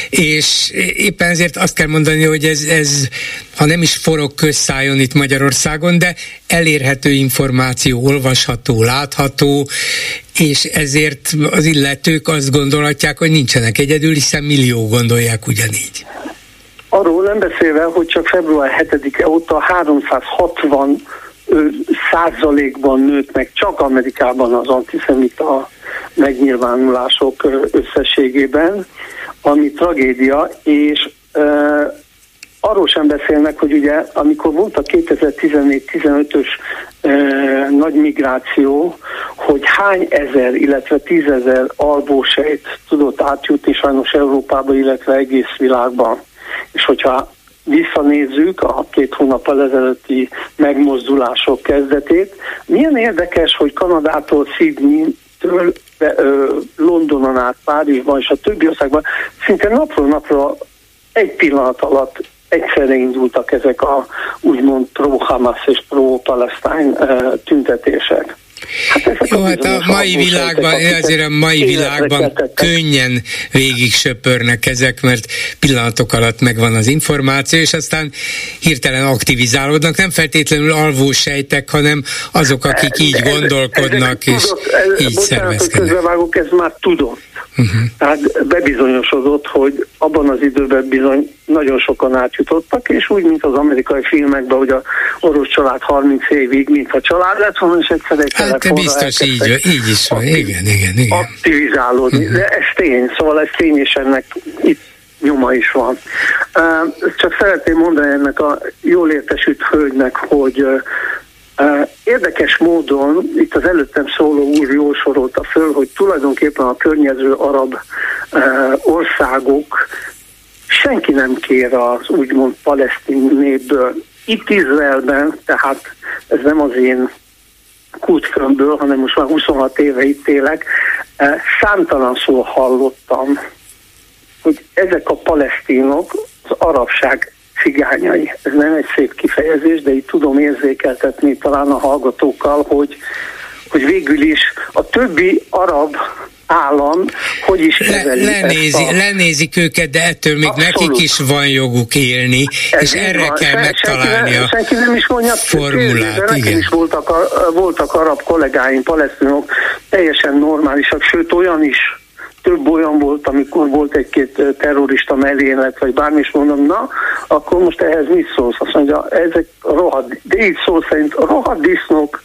Igen. és éppen ezért azt kell mondani, hogy ez, ez ha nem is forog közszájon itt Magyarországon, de elérhető információ, olvasható, látható, és ezért az illetők azt gondolhatják, hogy nincsenek egyedül, hiszen millió gondolják ugyanígy. Arról nem beszélve, hogy csak február 7-e óta 360 százalékban nőtt meg csak Amerikában az antiszemita megnyilvánulások összességében, ami tragédia, és arról sem beszélnek, hogy ugye amikor volt a 2014-15-ös e, nagy migráció, hogy hány ezer, illetve tízezer albósejt tudott átjutni sajnos Európába, illetve egész világban. És hogyha visszanézzük a két hónappal ezelőtti megmozdulások kezdetét, milyen érdekes, hogy Kanadától Sydney-től Londonon át Párizsban és a többi országban szinte napról napra egy pillanat alatt egyszerre indultak ezek a úgymond pro-Hamas és pro-Palestine tüntetések. Hát Jó, hát a mai világban, azért a mai világban könnyen végig söpörnek ezek, mert pillanatok alatt megvan az információ, és aztán hirtelen aktivizálódnak, nem feltétlenül alvó sejtek, hanem azok, akik így gondolkodnak, és így szervezkednek. ez már tudott. Uh-huh. Tehát bebizonyosodott, hogy abban az időben bizony nagyon sokan átjutottak, és úgy, mint az amerikai filmekben, hogy a orosz család 30 évig, mintha család lett volna, és egyszer egy Hát biztos így, így is van, igen, igen, igen. Aktivizálódni, uh-huh. de ez tény, szóval ez tény, és ennek itt nyoma is van. Csak szeretném mondani ennek a jól értesült hölgynek, hogy Érdekes módon itt az előttem szóló úr jól sorolta föl, hogy tulajdonképpen a környező arab országok senki nem kér az úgymond palesztin népből. Itt Izraelben, tehát ez nem az én kútfömből, hanem most már 26 éve itt élek, számtalan szó hallottam, hogy ezek a palesztinok az arabság cigányai. Ez nem egy szép kifejezés, de itt tudom érzékeltetni talán a hallgatókkal, hogy, hogy végül is a többi arab állam hogy is kezeli Le, lenézi, a... Lenézik őket, de ettől még Abszolút. nekik is van joguk élni, Ez és erre van. kell megtalálni senki, a senki nem is mondja, formulát. igen. is voltak, voltak arab kollégáim, palesztinok, teljesen normálisak, sőt olyan is több olyan volt, amikor volt egy-két terrorista merénylet, vagy bármi is mondom, na, akkor most ehhez mit szólsz? Azt mondja, ezek rohadt, de így szó szerint rohadt disznók,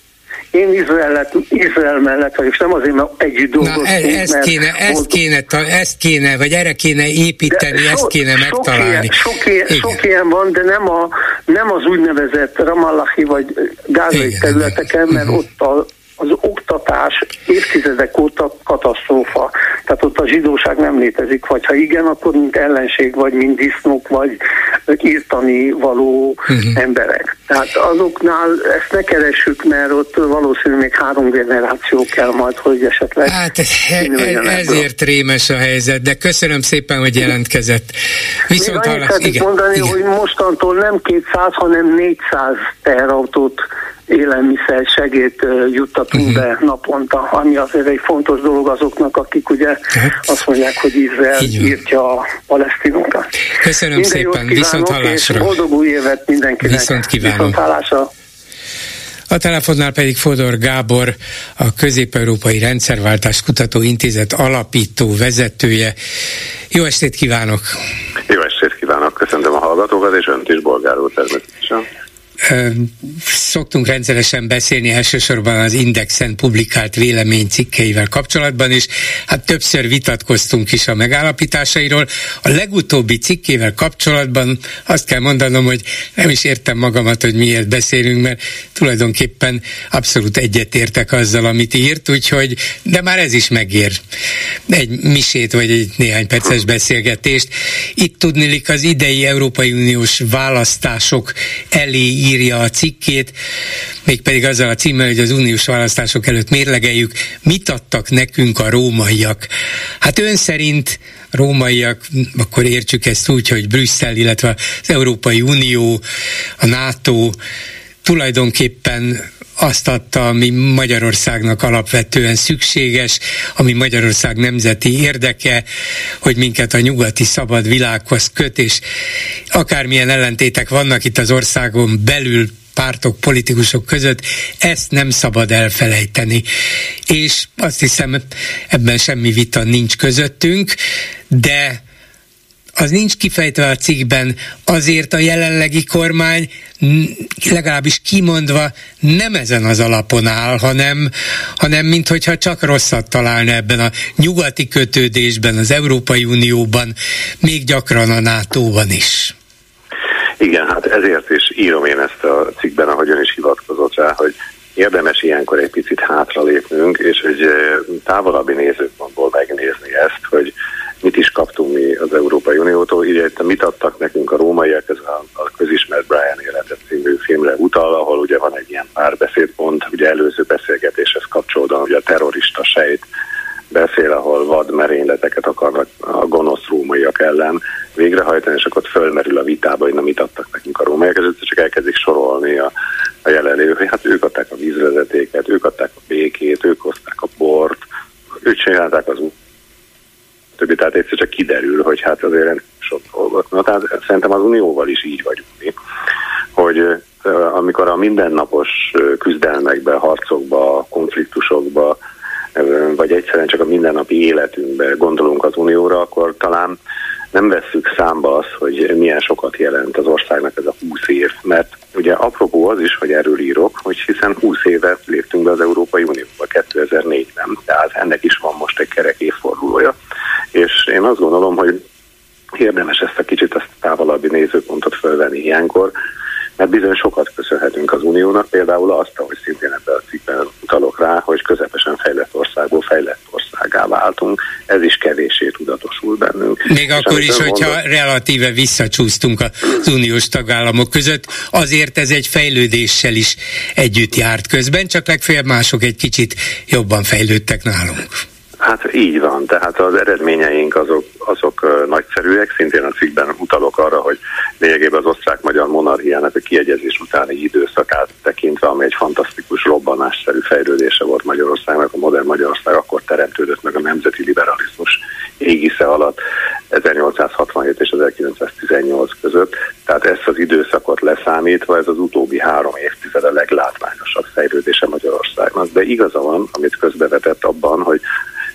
én Izrael, Izrael mellett vagyok, és nem azért, mert együtt dolgoztunk. Na, e- ezt, kéne, ezt, volt... kéne, ezt kéne, vagy erre kéne építeni, de ezt so, kéne megtalálni. Sok ilyen, sok, ilyen, sok ilyen van, de nem, a, nem az úgynevezett Ramallahi vagy gázai területeken, mert uh-huh. ott a az oktatás évtizedek óta katasztrófa. Tehát ott a zsidóság nem létezik, vagy ha igen, akkor mint ellenség, vagy mint disznók, vagy írtani való uh-huh. emberek. Tehát azoknál ezt ne keressük, mert ott valószínűleg még három generáció kell majd, hogy esetleg... Hát e- ezért rémes a helyzet, de köszönöm szépen, hogy jelentkezett. Viszont Még annyit igen, mondani, igen. hogy mostantól nem 200, hanem 400 teherautót élelmiszer segét juttatunk uh-huh. be naponta, ami azért egy fontos dolog azoknak, akik ugye hát, azt mondják, hogy Izrael írtja a palesztinokat. Köszönöm Minden szépen, viszont hallásra. És boldog új évet mindenkinek. Viszont kívánok. Viszont hallásra. A telefonnál pedig Fodor Gábor, a Közép-Európai Rendszerváltás Kutató Intézet alapító vezetője. Jó estét kívánok! Jó estét kívánok! Köszöntöm a hallgatókat, és önt is, Bolgár úr természetesen szoktunk rendszeresen beszélni elsősorban az Indexen publikált véleménycikkeivel kapcsolatban, és hát többször vitatkoztunk is a megállapításairól. A legutóbbi cikkével kapcsolatban azt kell mondanom, hogy nem is értem magamat, hogy miért beszélünk, mert tulajdonképpen abszolút egyetértek azzal, amit írt, úgyhogy, de már ez is megér egy misét, vagy egy néhány perces beszélgetést. Itt tudnilik az idei Európai Uniós választások elé írja a cikkét, mégpedig azzal a címmel, hogy az uniós választások előtt mérlegeljük, mit adtak nekünk a rómaiak. Hát ön szerint rómaiak, akkor értsük ezt úgy, hogy Brüsszel, illetve az Európai Unió, a NATO tulajdonképpen azt adta, ami Magyarországnak alapvetően szükséges, ami Magyarország nemzeti érdeke, hogy minket a nyugati szabad világhoz köt, és akármilyen ellentétek vannak itt az országon belül, pártok, politikusok között, ezt nem szabad elfelejteni. És azt hiszem, ebben semmi vita nincs közöttünk, de az nincs kifejtve a cikkben, azért a jelenlegi kormány legalábbis kimondva nem ezen az alapon áll, hanem, hanem minthogyha csak rosszat találna ebben a nyugati kötődésben, az Európai Unióban, még gyakran a NATO-ban is. Igen, hát ezért is írom én ezt a cikkben, ahogy ön is hivatkozott rá, hogy érdemes ilyenkor egy picit hátralépnünk, és egy távolabbi nézőpontból megnézni ezt, hogy mit is kaptunk mi az Európai Uniótól. Így mit adtak nekünk a rómaiak, ez a, a közismert Brian életet című filmre utal, ahol ugye van egy ilyen párbeszédpont, ugye előző beszélgetéshez kapcsolódóan, ugye a terrorista sejt beszél, ahol vad merényleteket akarnak a gonosz rómaiak ellen végrehajtani, és akkor fölmerül a vitába, hogy na mit adtak nekünk a rómaiak, és csak elkezdik sorolni a, a jelenlévő, hogy hát ők adták a vízvezetéket, ők adták a békét, ők hozták a bort, ők csinálták az többi, tehát egyszer csak kiderül, hogy hát azért sok dolgot. Na, tehát szerintem az Unióval is így vagyunk mi, hogy amikor a mindennapos küzdelmekbe, harcokba, konfliktusokba, vagy egyszerűen csak a mindennapi életünkbe gondolunk az Unióra, akkor talán nem vesszük számba azt, hogy milyen sokat jelent az országnak ez a 20 év, mert ugye apropó az is, hogy erről írok, hogy hiszen 20 éve léptünk be az Európai Unióba 2004-ben, tehát ennek is van most egy kerek évfordulója. És én azt gondolom, hogy érdemes ezt a kicsit azt távolabbi nézőpontot fölvenni ilyenkor, mert bizony sokat köszönhetünk az Uniónak, például azt, hogy szintén ebben a cikkben utalok rá, hogy közepesen fejlett országból fejlett országá váltunk, ez is kevésé tudatosul bennünk. Még És akkor is, hogyha mondott, relatíve visszacsúsztunk az uniós tagállamok között, azért ez egy fejlődéssel is együtt járt közben, csak legfeljebb mások egy kicsit jobban fejlődtek nálunk. Hát így van, tehát az eredményeink azok azok nagyszerűek, szintén a cikkben utalok arra, hogy lényegében az monarchiának a kiegyezés utáni időszakát tekintve, ami egy fantasztikus robbanásszerű fejlődése volt Magyarországnak, a modern Magyarország akkor teremtődött meg a nemzeti liberalizmus égisze alatt 1867 és 1918 között, tehát ezt az időszakot leszámítva ez az utóbbi három évtized a leglátványosabb fejlődése Magyarországnak. De igaza van, amit közbevetett abban, hogy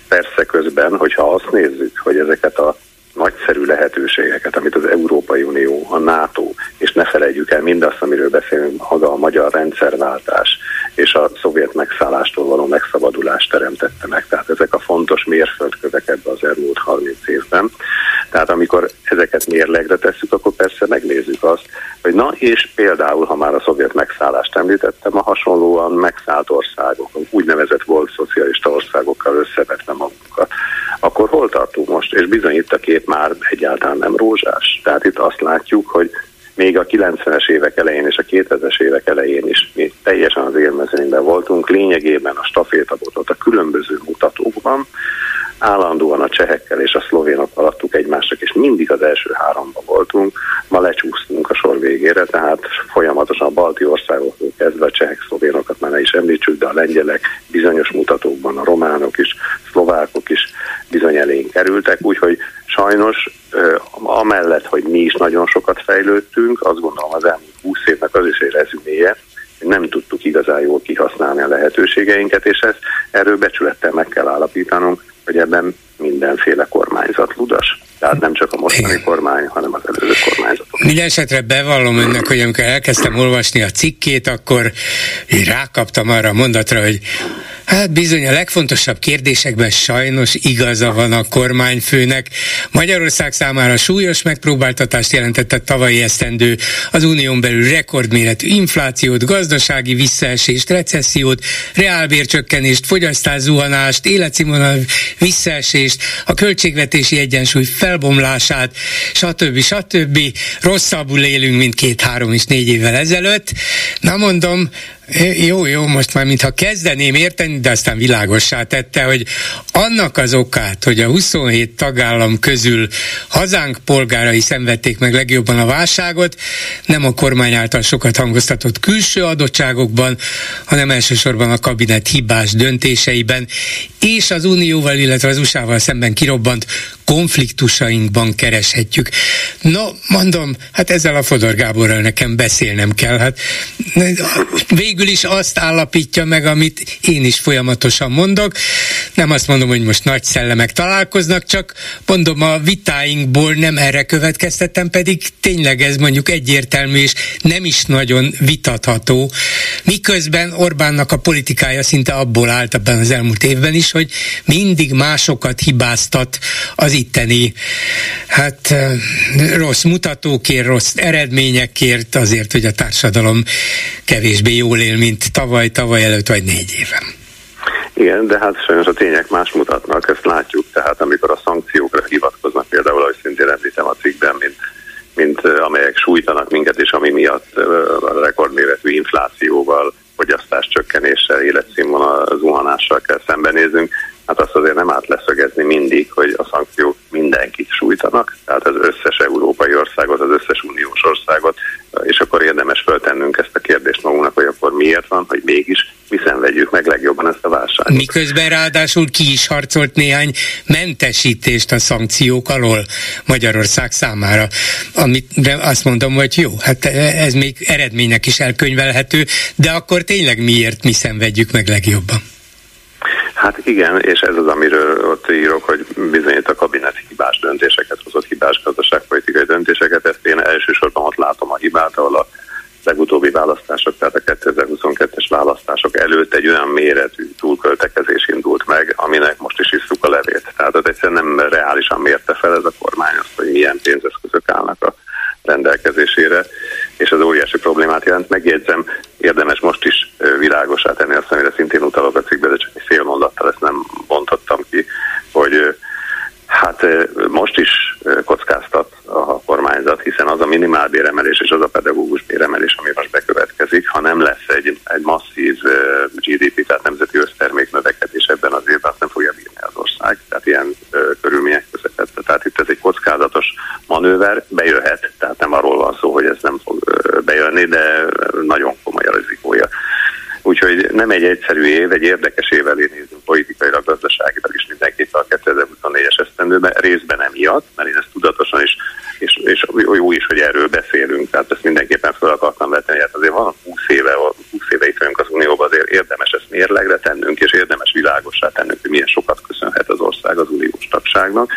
persze közben, hogyha azt nézzük, hogy ezeket a nagyszerű lehetőségeket, amit az Európai Unió, a NATO, és ne felejtjük el mindazt, amiről beszélünk, maga a magyar rendszerváltás és a szovjet megszállástól való megszabadulás teremtette meg. Tehát ezek a fontos mérföldkövek ebbe az elmúlt 30 évben. Tehát amikor ezeket mérlegre tesszük, akkor persze megnézzük azt, hogy na és például, ha már a szovjet megszállást említettem, a hasonlóan megszállt országok, úgynevezett volt szocialista országokkal összevetve magunkat, akkor hol tartunk most? És bizony itt a kép már egyáltalán nem rózsás. Tehát itt azt látjuk, hogy még a 90-es évek elején és a 2000-es évek elején is mi teljesen az élmezőnyben voltunk, lényegében a különböző mutatókban, állandóan a csehekkel és a szlovénok alattuk egymásnak, és mindig az első háromban voltunk, ma lecsúsztunk a sor végére, tehát folyamatosan a balti országoktól kezdve a csehek, szlovénokat már ne is említsük, de a lengyelek bizonyos mutatókban, a románok is, szlovákok is bizony elénk kerültek, úgyhogy sajnos amellett, hogy mi is nagyon sokat fejlődtünk, azt gondolom az elmúlt 20 évnek az is egy rezüméje, nem tudtuk igazán jól kihasználni a lehetőségeinket, és ezt erről becsülettel meg kell állapítanunk, hogy ebben mindenféle kormányzat ludas. Tehát nem csak a mostani Igen. kormány, hanem az előző kormányzatok. Minden esetre bevallom önnek, hogy amikor elkezdtem olvasni a cikkét, akkor rákaptam arra a mondatra, hogy Hát bizony a legfontosabb kérdésekben sajnos igaza van a kormányfőnek. Magyarország számára súlyos megpróbáltatást jelentett tavalyi esztendő az unión belül rekordméretű inflációt, gazdasági visszaesést, recessziót, reálbércsökkenést, fogyasztászuhanást, életszínvonal visszaesést, a költségvetési egyensúly felbomlását, stb. stb. Rosszabbul élünk, mint két-három és négy évvel ezelőtt. Na mondom, jó, jó, most már mintha kezdeném érteni, de aztán világossá tette, hogy annak az okát, hogy a 27 tagállam közül hazánk polgárai szenvedték meg legjobban a válságot, nem a kormány által sokat hangoztatott külső adottságokban, hanem elsősorban a kabinet hibás döntéseiben, és az Unióval, illetve az USA-val szemben kirobbant konfliktusainkban kereshetjük. No, mondom, hát ezzel a Fodor Gáborral nekem beszélnem kell. Hát végül is azt állapítja meg, amit én is folyamatosan mondok. Nem azt mondom, hogy most nagy szellemek találkoznak, csak mondom, a vitáinkból nem erre következtettem, pedig tényleg ez mondjuk egyértelmű és nem is nagyon vitatható. Miközben Orbánnak a politikája szinte abból állt ebben az elmúlt évben is, hogy mindig másokat hibáztat az itteni hát rossz mutatókért, rossz eredményekért, azért, hogy a társadalom kevésbé jól él, mint tavaly, tavaly előtt vagy négy éven. Igen, de hát sajnos a tények más mutatnak, ezt látjuk, tehát amikor a szankciókra hivatkoznak, például, ahogy szintén említem a cikkben, mint, mint amelyek sújtanak minket, és ami miatt a rekordméretű inflációval, fogyasztás csökkenéssel, életszínvonal zuhanással kell szembenézünk, hát azt azért nem árt leszögezni mindig, hogy a szankciók mindenkit sújtanak, tehát az összes európai országot, az összes uniós országot, és akkor érdemes föltennünk ezt a kérdést magunknak, hogy akkor miért van, hogy mégis mi szenvedjük meg legjobban ezt a válságot. Miközben ráadásul ki is harcolt néhány mentesítést a szankciók alól Magyarország számára, amit de azt mondom, hogy jó, hát ez még eredménynek is elkönyvelhető, de akkor tényleg miért mi szenvedjük meg legjobban? Hát igen, és ez az, amiről ott írok, hogy bizonyít a kabinet hibás döntéseket hozott, hibás gazdaságpolitikai döntéseket. Ezt én elsősorban ott látom a hibát, ahol a legutóbbi választások, tehát a 2022-es választások előtt egy olyan méretű túlköltekezés indult meg, aminek most is isszuk a levét. Tehát ez egyszerűen nem reálisan mérte fel ez a kormány azt, hogy milyen pénzeszközök állnak a rendelkezésére, és az óriási problémát jelent. Megjegyzem, érdemes most is világosá tenni azt, amire szintén utalok a cikkbe, de csak egy fél mondattal ezt nem bontottam ki, hogy Hát most is kockáztat a kormányzat, hiszen az a minimálbéremelés és az a pedagógus béremelés, ami most bekövetkezik, ha nem lesz egy, egy masszív GDP, tehát nemzeti össztermék növekedés ebben az évben, azt nem fogja bírni az ország. Tehát ilyen körülmények. Tehát itt ez egy kockázatos manőver, bejöhet, tehát nem arról van szó, hogy ez nem fog bejönni, de nagyon komoly a rizikója. Úgyhogy nem egy egyszerű év, egy érdekes év elé nézünk politikailag, gazdaságilag is mindenképpen a 2024-es esztendőben, részben emiatt, mert én ezt tudatosan is, és, és jó is, hogy erről beszélünk, tehát ezt mindenképpen fel akartam vetni, hát azért van 20 éve, 20 éve itt vagyunk az Unióban, azért érdemes ezt mérlegre tennünk, és érdemes világosá tennünk, hogy milyen sokat köszönhet az ország az uniós tagságnak.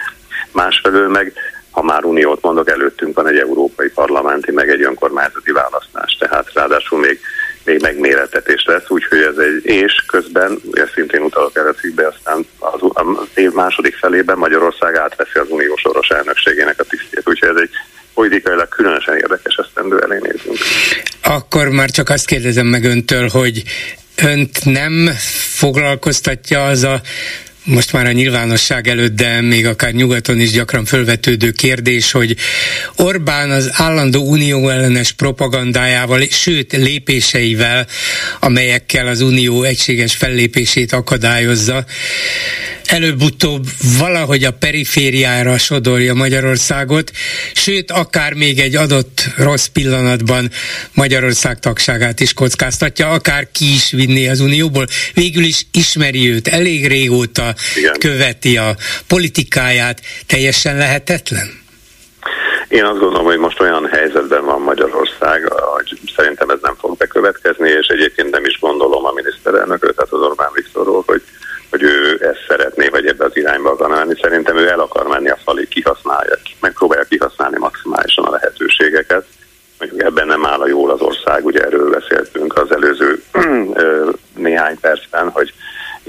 Másfelől meg ha már uniót mondok, előttünk van egy európai parlamenti, meg egy önkormányzati választás, tehát ráadásul még még megméretetés lesz, úgyhogy ez egy, és közben, ugye szintén utalok erre cikkbe, aztán az, az év második felében Magyarország átveszi az uniós soros elnökségének a tisztét, úgyhogy ez egy politikailag különösen érdekes esztendő elé nézünk. Akkor már csak azt kérdezem meg öntől, hogy önt nem foglalkoztatja az a most már a nyilvánosság előtt, de még akár nyugaton is gyakran fölvetődő kérdés, hogy Orbán az állandó unió ellenes propagandájával, sőt lépéseivel, amelyekkel az unió egységes fellépését akadályozza, előbb-utóbb valahogy a perifériára sodorja Magyarországot, sőt, akár még egy adott rossz pillanatban Magyarország tagságát is kockáztatja, akár ki is vinni az Unióból. Végül is ismeri őt, elég régóta Igen. követi a politikáját, teljesen lehetetlen? Én azt gondolom, hogy most olyan helyzetben van Magyarország, hogy szerintem ez nem fog bekövetkezni, és egyébként nem is gondolom a miniszterelnökről, tehát az Orbán Viktorról, hogy hogy ő ezt szeretné, vagy ebbe az irányba akar menni. Szerintem ő el akar menni a falig, kihasználja, megpróbálja kihasználni maximálisan a lehetőségeket. Mondjuk ebben nem áll a jól az ország, ugye erről beszéltünk az előző néhány percben, hogy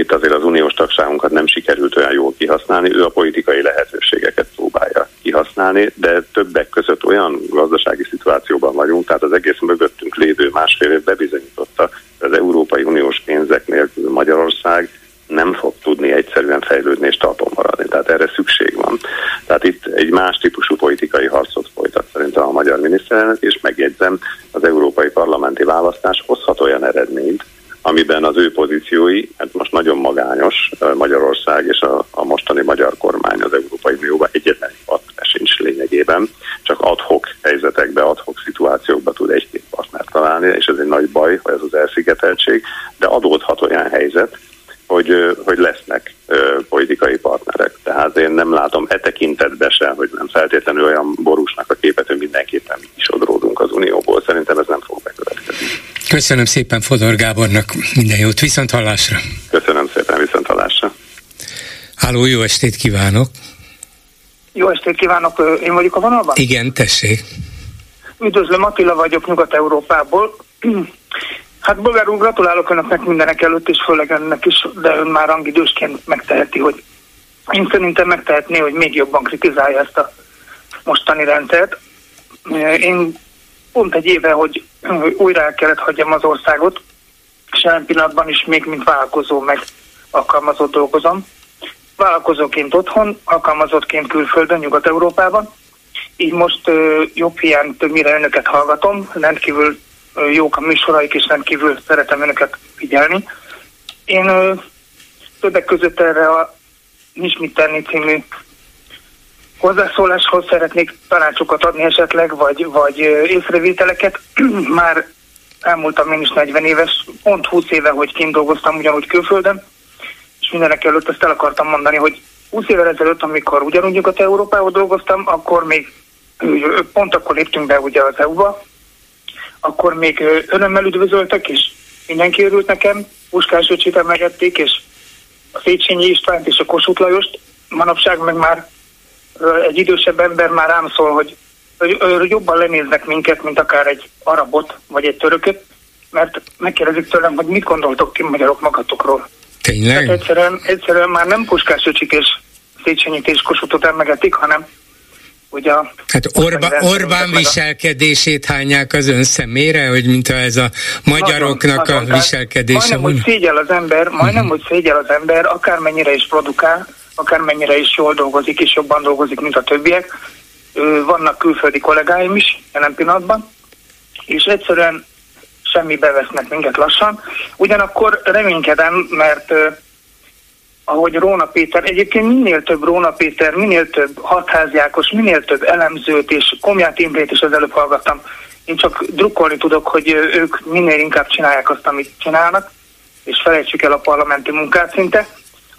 itt azért az uniós tagságunkat nem sikerült olyan jól kihasználni, ő a politikai lehetőségeket próbálja kihasználni, de többek között olyan gazdasági szituációban vagyunk, tehát az egész mögöttünk lévő másfél év bebizonyította, az Európai Uniós pénzek nélkül Magyarország nem fog tudni egyszerűen fejlődni és talpon maradni. Tehát erre szükség van. Tehát itt egy más típusú politikai harcot folytat szerintem a magyar miniszterelnök, és megjegyzem, az európai parlamenti választás hozhat olyan eredményt, amiben az ő pozíciói, hát most nagyon magányos Magyarország és a, a mostani magyar kormány az Európai Unióban egyetlen partner sincs lényegében, csak adhok helyzetekbe, adhok szituációkba tud egy-két partnert találni, és ez egy nagy baj, ez az elszigeteltség, de adódhat olyan helyzet, hogy, hogy lesznek politikai partnerek. Tehát én nem látom e tekintetben se, hogy nem feltétlenül olyan borúsnak a képet, hogy mindenképpen mi is odródunk az Unióból. Szerintem ez nem fog bekövetkezni. Köszönöm szépen Fodor Gábornak, minden jót, viszont hallásra. Köszönöm szépen, viszont hallásra. Háló, jó estét kívánok! Jó estét kívánok, én vagyok a vonalban? Igen, tessék. Üdvözlöm, Attila vagyok Nyugat-Európából. Hát bolgár úr, gratulálok önöknek mindenek előtt, és főleg önnek is, de ön már rangidősként megteheti, hogy én szerintem megtehetné, hogy még jobban kritizálja ezt a mostani rendszert. Én pont egy éve, hogy újra el kellett hagyjam az országot, és jelen pillanatban is még mint vállalkozó meg alkalmazott dolgozom. Vállalkozóként otthon, alkalmazottként külföldön, Nyugat-Európában. Így most jobb hiány többnyire önöket hallgatom, rendkívül jók a műsoraik, és rendkívül szeretem önöket figyelni. Én ö, többek között erre a Nincs mit tenni című hozzászóláshoz szeretnék tanácsokat adni esetleg, vagy, vagy észrevételeket. Már elmúltam én is 40 éves, pont 20 éve, hogy kint dolgoztam ugyanúgy külföldön, és mindenek előtt ezt el akartam mondani, hogy 20 évvel ezelőtt, amikor ugyanúgy a Európában dolgoztam, akkor még pont akkor léptünk be ugye az EU-ba, akkor még örömmel üdvözöltek, és mindenki örült nekem, Puskás öcsit emelgették, és a Széchenyi Istvánt és a Kossuth Lajost, manapság meg már egy idősebb ember már rám szól, hogy, hogy jobban lenéznek minket, mint akár egy arabot, vagy egy törököt, mert megkérdezik tőlem, hogy mit gondoltok ti magyarok magatokról. Tényleg? Tehát egyszerűen, egyszerűen már nem Puskás öcsik és Széchenyit és Kossuthot emlegetik, hanem ugye a... Hát Orba, Orbán viselkedését hányják az ön szemére, hogy mintha ez a magyaroknak nagyon, a viselkedése... Majdnem, hogy szégyel az ember, majdnem, uh-huh. hogy szégyel az ember, akármennyire is produkál, akármennyire is jól dolgozik, és jobban dolgozik, mint a többiek. Vannak külföldi kollégáim is jelen pillanatban, és egyszerűen semmi bevesznek minket lassan. Ugyanakkor reménykedem, mert ahogy Róna Péter, egyébként minél több Róna Péter, minél több hatháziákos, minél több elemzőt és Komját Imrét is az előbb hallgattam. Én csak drukkolni tudok, hogy ők minél inkább csinálják azt, amit csinálnak, és felejtsük el a parlamenti munkát szinte.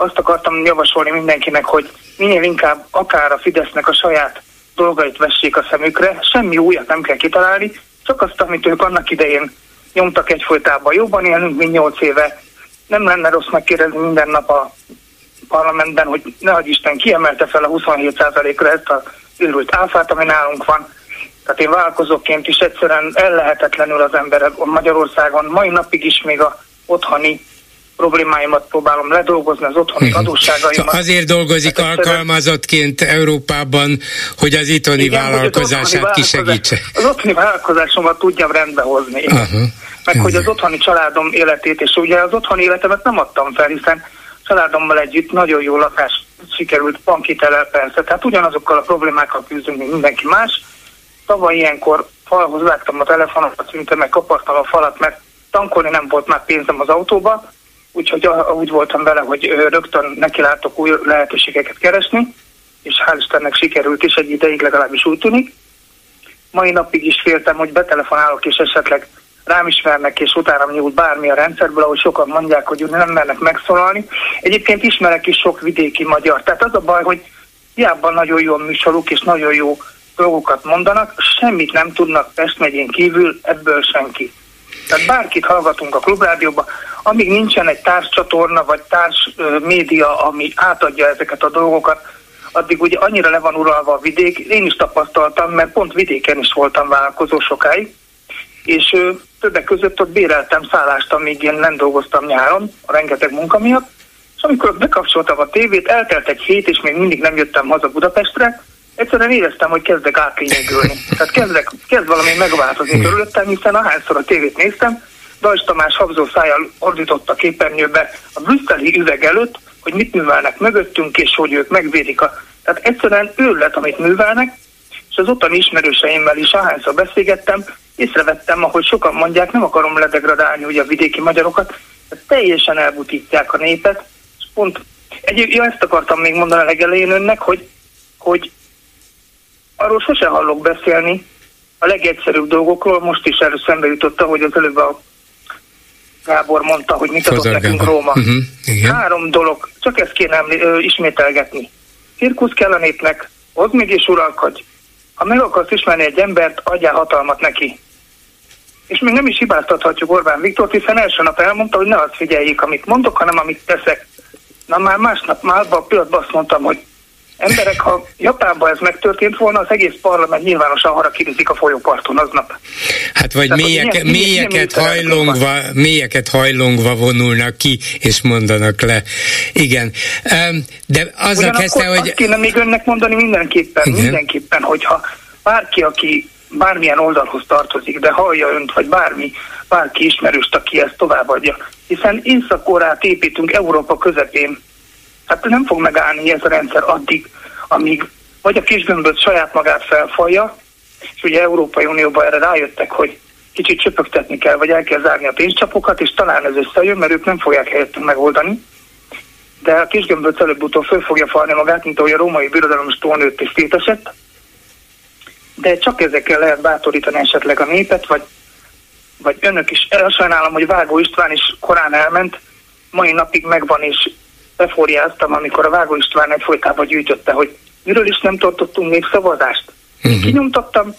Azt akartam javasolni mindenkinek, hogy minél inkább akár a Fidesznek a saját dolgait vessék a szemükre, semmi újat nem kell kitalálni, csak azt, amit ők annak idején nyomtak egyfolytában. Jobban élünk, mint nyolc éve. Nem lenne rossz megkérdezni minden nap a parlamentben, hogy nehogy Isten kiemelte fel a 27%-ra ezt a őrült áfát, ami nálunk van. Tehát én vállalkozóként is egyszerűen ellehetetlenül az emberek Magyarországon mai napig is még a otthoni problémáimat próbálom ledolgozni, az otthoni uh-huh. adósságaimat. Szóval azért dolgozik hát alkalmazottként Európában, hogy az itthoni Igen, vállalkozását az kisegítse. Az otthoni vállalkozásomat tudjam rendbe hozni. Uh-huh. Meg hogy az otthoni családom életét, és ugye az otthoni életemet nem adtam fel, hiszen családommal együtt nagyon jó lakás sikerült bankitelel persze, tehát ugyanazokkal a problémákkal küzdünk, mint mindenki más. Tavaly ilyenkor falhoz vágtam a telefonomat, szinte meg kapartam a falat, mert tankolni nem volt már pénzem az autóba, úgyhogy úgy voltam vele, hogy rögtön nekilátok új lehetőségeket keresni, és hál' Istennek sikerült is egy ideig legalábbis úgy tűnik. Mai napig is féltem, hogy betelefonálok, és esetleg rám ismernek, és utána nyúlt bármi a rendszerből, ahogy sokan mondják, hogy nem mernek megszólalni. Egyébként ismerek is sok vidéki magyar. Tehát az a baj, hogy hiába nagyon jó műsoruk, és nagyon jó dolgokat mondanak, semmit nem tudnak Pest megyén kívül, ebből senki. Tehát bárkit hallgatunk a klubrádióba, amíg nincsen egy társcsatorna vagy társ média, ami átadja ezeket a dolgokat, addig ugye annyira le van uralva a vidék. Én is tapasztaltam, mert pont vidéken is voltam vállalkozó sokáig, és többek között ott béreltem szállást, amíg én nem dolgoztam nyáron, a rengeteg munka miatt, és amikor bekapcsoltam a tévét, eltelt egy hét, és még mindig nem jöttem haza Budapestre, egyszerűen éreztem, hogy kezdek átlényegülni. Tehát kezdek, kezd valami megváltozni körülöttem, hiszen ahányszor a tévét néztem, Dajs Tamás habzó szájjal ordított a képernyőbe a brüsszeli üveg előtt, hogy mit művelnek mögöttünk, és hogy ők megvédik a... Tehát egyszerűen őrület, amit művelnek, és az ottani ismerőseimmel is ahányszor beszélgettem, észrevettem, ahogy sokan mondják, nem akarom ledegradálni ugye a vidéki magyarokat, teljesen elbutítják a népet, és pont, egy, ja, ezt akartam még mondani a legelején önnek, hogy, hogy arról sose hallok beszélni, a legegyszerűbb dolgokról, most is erről szembe jutott, hogy az előbb a Gábor mondta, hogy mit adott nekünk Róma. Uh-huh, igen. Három dolog, csak ezt kéne ö, ismételgetni. Cirkusz kell a népnek, hozd még és uralkodj. Ha meg akarsz ismerni egy embert, adjál hatalmat neki. És még nem is hibáztathatjuk Orbán Viktor, hiszen első nap elmondta, hogy ne azt figyeljék, amit mondok, hanem amit teszek. Na már másnap, már abban a pillanatban azt mondtam, hogy emberek, ha Japánban ez megtörtént volna, az egész parlament nyilvánosan harakirizik a folyóparton aznap. Hát vagy Tehát, mélyek, milyen, mélyeket, milyen hajlongva, mélyeket hajlongva vonulnak ki, és mondanak le. Igen. De azzal kezdte, hogy... Azt kéne még önnek mondani mindenképpen, Igen. mindenképpen, hogyha bárki, aki bármilyen oldalhoz tartozik, de hallja önt, vagy bármi, bárki ismerőst, aki ezt továbbadja. Hiszen Észak-Korát építünk Európa közepén, Hát nem fog megállni ez a rendszer addig, amíg vagy a kisgömböt saját magát felfalja, és ugye Európai Unióban erre rájöttek, hogy kicsit csöpögtetni kell, vagy el kell zárni a pénzcsapokat, és talán ez összejön, mert ők nem fogják helyettünk megoldani. De a kisgömböt előbb-utóbb föl fogja falni magát, mint ahogy a római birodalom túlnőtt és szétesett. De csak ezekkel lehet bátorítani esetleg a népet, vagy, vagy önök is. Elsajnálom, hogy Vágó István is korán elment, mai napig megvan, és befóriáztam, amikor a Vágó István egyfolytában gyűjtötte, hogy miről is nem tartottunk még szavazást. Uh-huh. Kinyomtattam,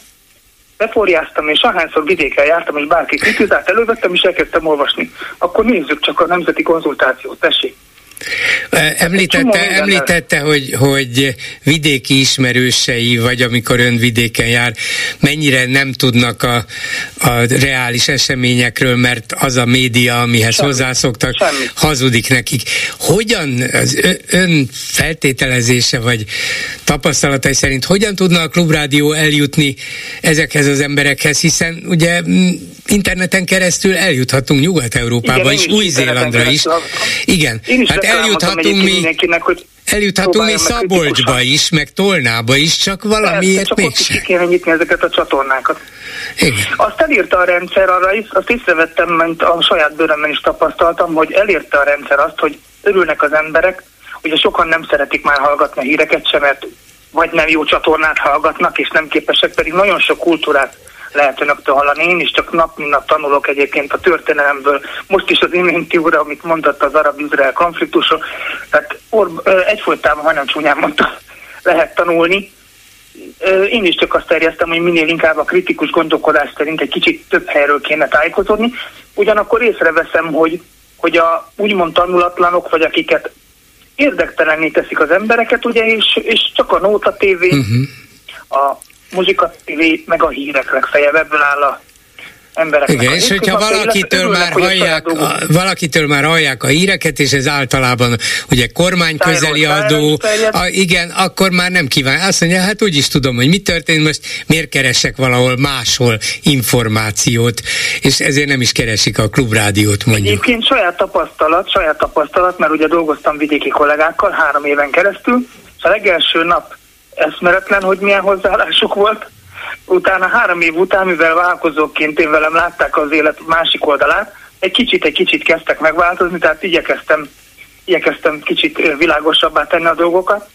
befóriáztam, és ahányszor vidéken jártam, és bárki kritizált, elővettem, és elkezdtem olvasni. Akkor nézzük csak a nemzeti konzultációt, tessék. Említette, említette hogy, hogy vidéki ismerősei, vagy amikor ön vidéken jár, mennyire nem tudnak a, a reális eseményekről, mert az a média, amihez Semmi. hozzászoktak, Semmi. hazudik nekik. Hogyan az ön feltételezése, vagy tapasztalatai szerint, hogyan tudna a klubrádió eljutni ezekhez az emberekhez, hiszen ugye interneten keresztül eljuthatunk Nyugat-Európába és Új-Zélandra is. Igen, hát eljuthatunk mi, mindenkinek, hogy eljuthatunk mi Szabolcsba is, meg Tolnába is, csak valamiért csak mégsem. Csak kéne nyitni ezeket a csatornákat. Igen. Azt elírta a rendszer arra is, azt észrevettem, mert a saját bőrömben is tapasztaltam, hogy elérte a rendszer azt, hogy örülnek az emberek, Ugye sokan nem szeretik már hallgatni a híreket sem, mert vagy nem jó csatornát hallgatnak, és nem képesek, pedig nagyon sok kultúrát lehet önöktől hallani. Én is csak nap mint nap tanulok egyébként a történelemből. Most is az iménti úr, amit mondott az arab-izrael konfliktusról, tehát or, egyfolytában, majdnem csúnyán mondta, lehet tanulni. Én is csak azt terjesztem, hogy minél inkább a kritikus gondolkodás szerint egy kicsit több helyről kéne tájékozódni. Ugyanakkor észreveszem, hogy, hogy a úgymond tanulatlanok, vagy akiket érdektelenné teszik az embereket, ugye, és, és csak a Nóta TV, uh-huh. a Muzsika TV, meg a hírek legfeljebb, ebből áll a embereknek. Igen, és hogyha valakitől már, hallják, a, valakitől már hallják a híreket, és ez általában ugye kormány közeli adó, a, igen, akkor már nem kíván. Azt mondja, hát úgy is tudom, hogy mi történt most, miért keresek valahol máshol információt, és ezért nem is keresik a klubrádiót mondjuk. Egyébként saját tapasztalat, saját tapasztalat, mert ugye dolgoztam vidéki kollégákkal három éven keresztül, és a legelső nap eszmeretlen, hogy milyen hozzáállásuk volt, utána három év után, mivel vállalkozóként én velem látták az élet másik oldalát, egy kicsit, egy kicsit kezdtek megváltozni, tehát igyekeztem, igyekeztem kicsit világosabbá tenni a dolgokat.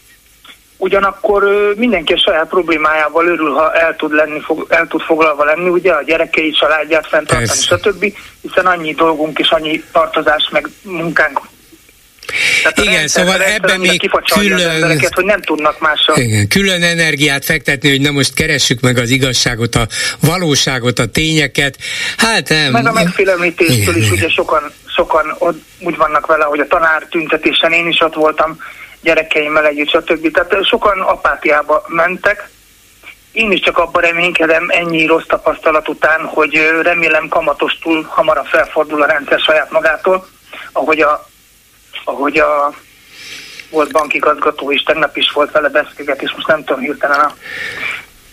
Ugyanakkor mindenki a saját problémájával örül, ha el tud, lenni, el tud foglalva lenni, ugye a gyerekei, családját fenntartani, stb. Hiszen annyi dolgunk és annyi tartozás meg munkánk tehát igen, szóval ebben még külön, hogy nem tudnak mással. Igen, külön energiát fektetni, hogy na most keressük meg az igazságot, a valóságot, a tényeket. Hát nem. Meg a megfélemlítéstől is ugye sokan, sokan úgy vannak vele, hogy a tanár tüntetésen én is ott voltam gyerekeimmel együtt, stb. Tehát sokan apátiába mentek, én is csak abban reménykedem ennyi rossz tapasztalat után, hogy remélem kamatostul hamarabb felfordul a rendszer saját magától, ahogy a ahogy a volt bankigazgató is, tegnap is volt vele beszélgetés, most nem tudom hirtelen a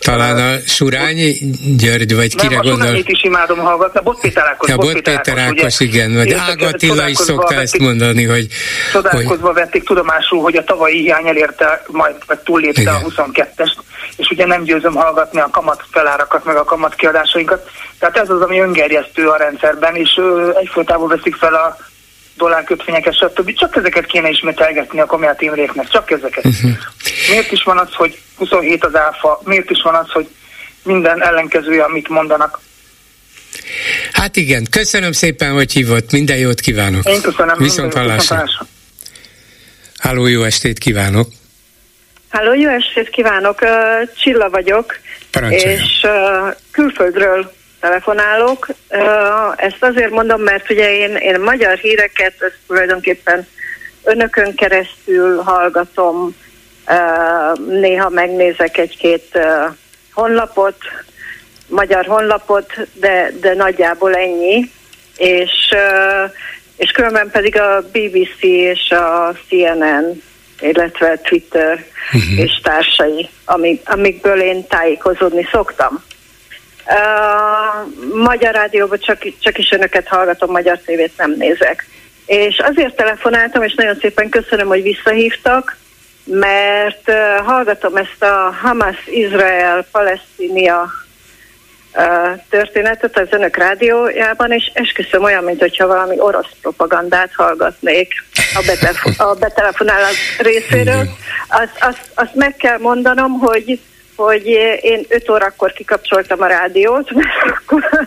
talán a Surányi György, vagy nem, kire gondol? Nem, is imádom hallgatni, a Bot Péter Ákos. Ja, Bot Péter Ákos, igen, vagy Ágatilla is szokta vették, ezt mondani, hogy... Csodálkozva hogy... vették tudomásul, hogy a tavalyi hiány elérte, majd, vagy túllépte igen. a 22-est, és ugye nem győzöm hallgatni a kamat felárakat, meg a kamat kiadásainkat. Tehát ez az, ami öngerjesztő a rendszerben, és egyfolytában veszik fel a dollárkötvényeket, stb. Csak ezeket kéne ismételgetni a Komját Imréknek, csak ezeket. Uh-huh. Miért is van az, hogy 27 az áfa, miért is van az, hogy minden ellenkezője, amit mondanak. Hát igen, köszönöm szépen, hogy hívott, minden jót kívánok. Én köszönöm. Viszont hallásra. Háló, jó estét kívánok. Háló, jó estét kívánok. Csilla vagyok, Parancsoljon. és külföldről telefonálok. Ezt azért mondom, mert ugye én, én magyar híreket ezt tulajdonképpen önökön keresztül hallgatom, néha megnézek egy-két honlapot, magyar honlapot, de, de nagyjából ennyi. És, és különben pedig a BBC és a CNN, illetve Twitter uh-huh. és társai, amik, amikből én tájékozódni szoktam. Uh, magyar rádióban csak, csak is önöket hallgatom, magyar tévét nem nézek. És azért telefonáltam, és nagyon szépen köszönöm, hogy visszahívtak, mert uh, hallgatom ezt a Hamas-Izrael-Palesztinia uh, történetet az önök rádiójában, és esküszöm olyan, mint hogyha valami orosz propagandát hallgatnék a, betelef- a betelefonálás részéről. Azt, azt, azt meg kell mondanom, hogy hogy én 5 órakor kikapcsoltam a rádiót, mert akkor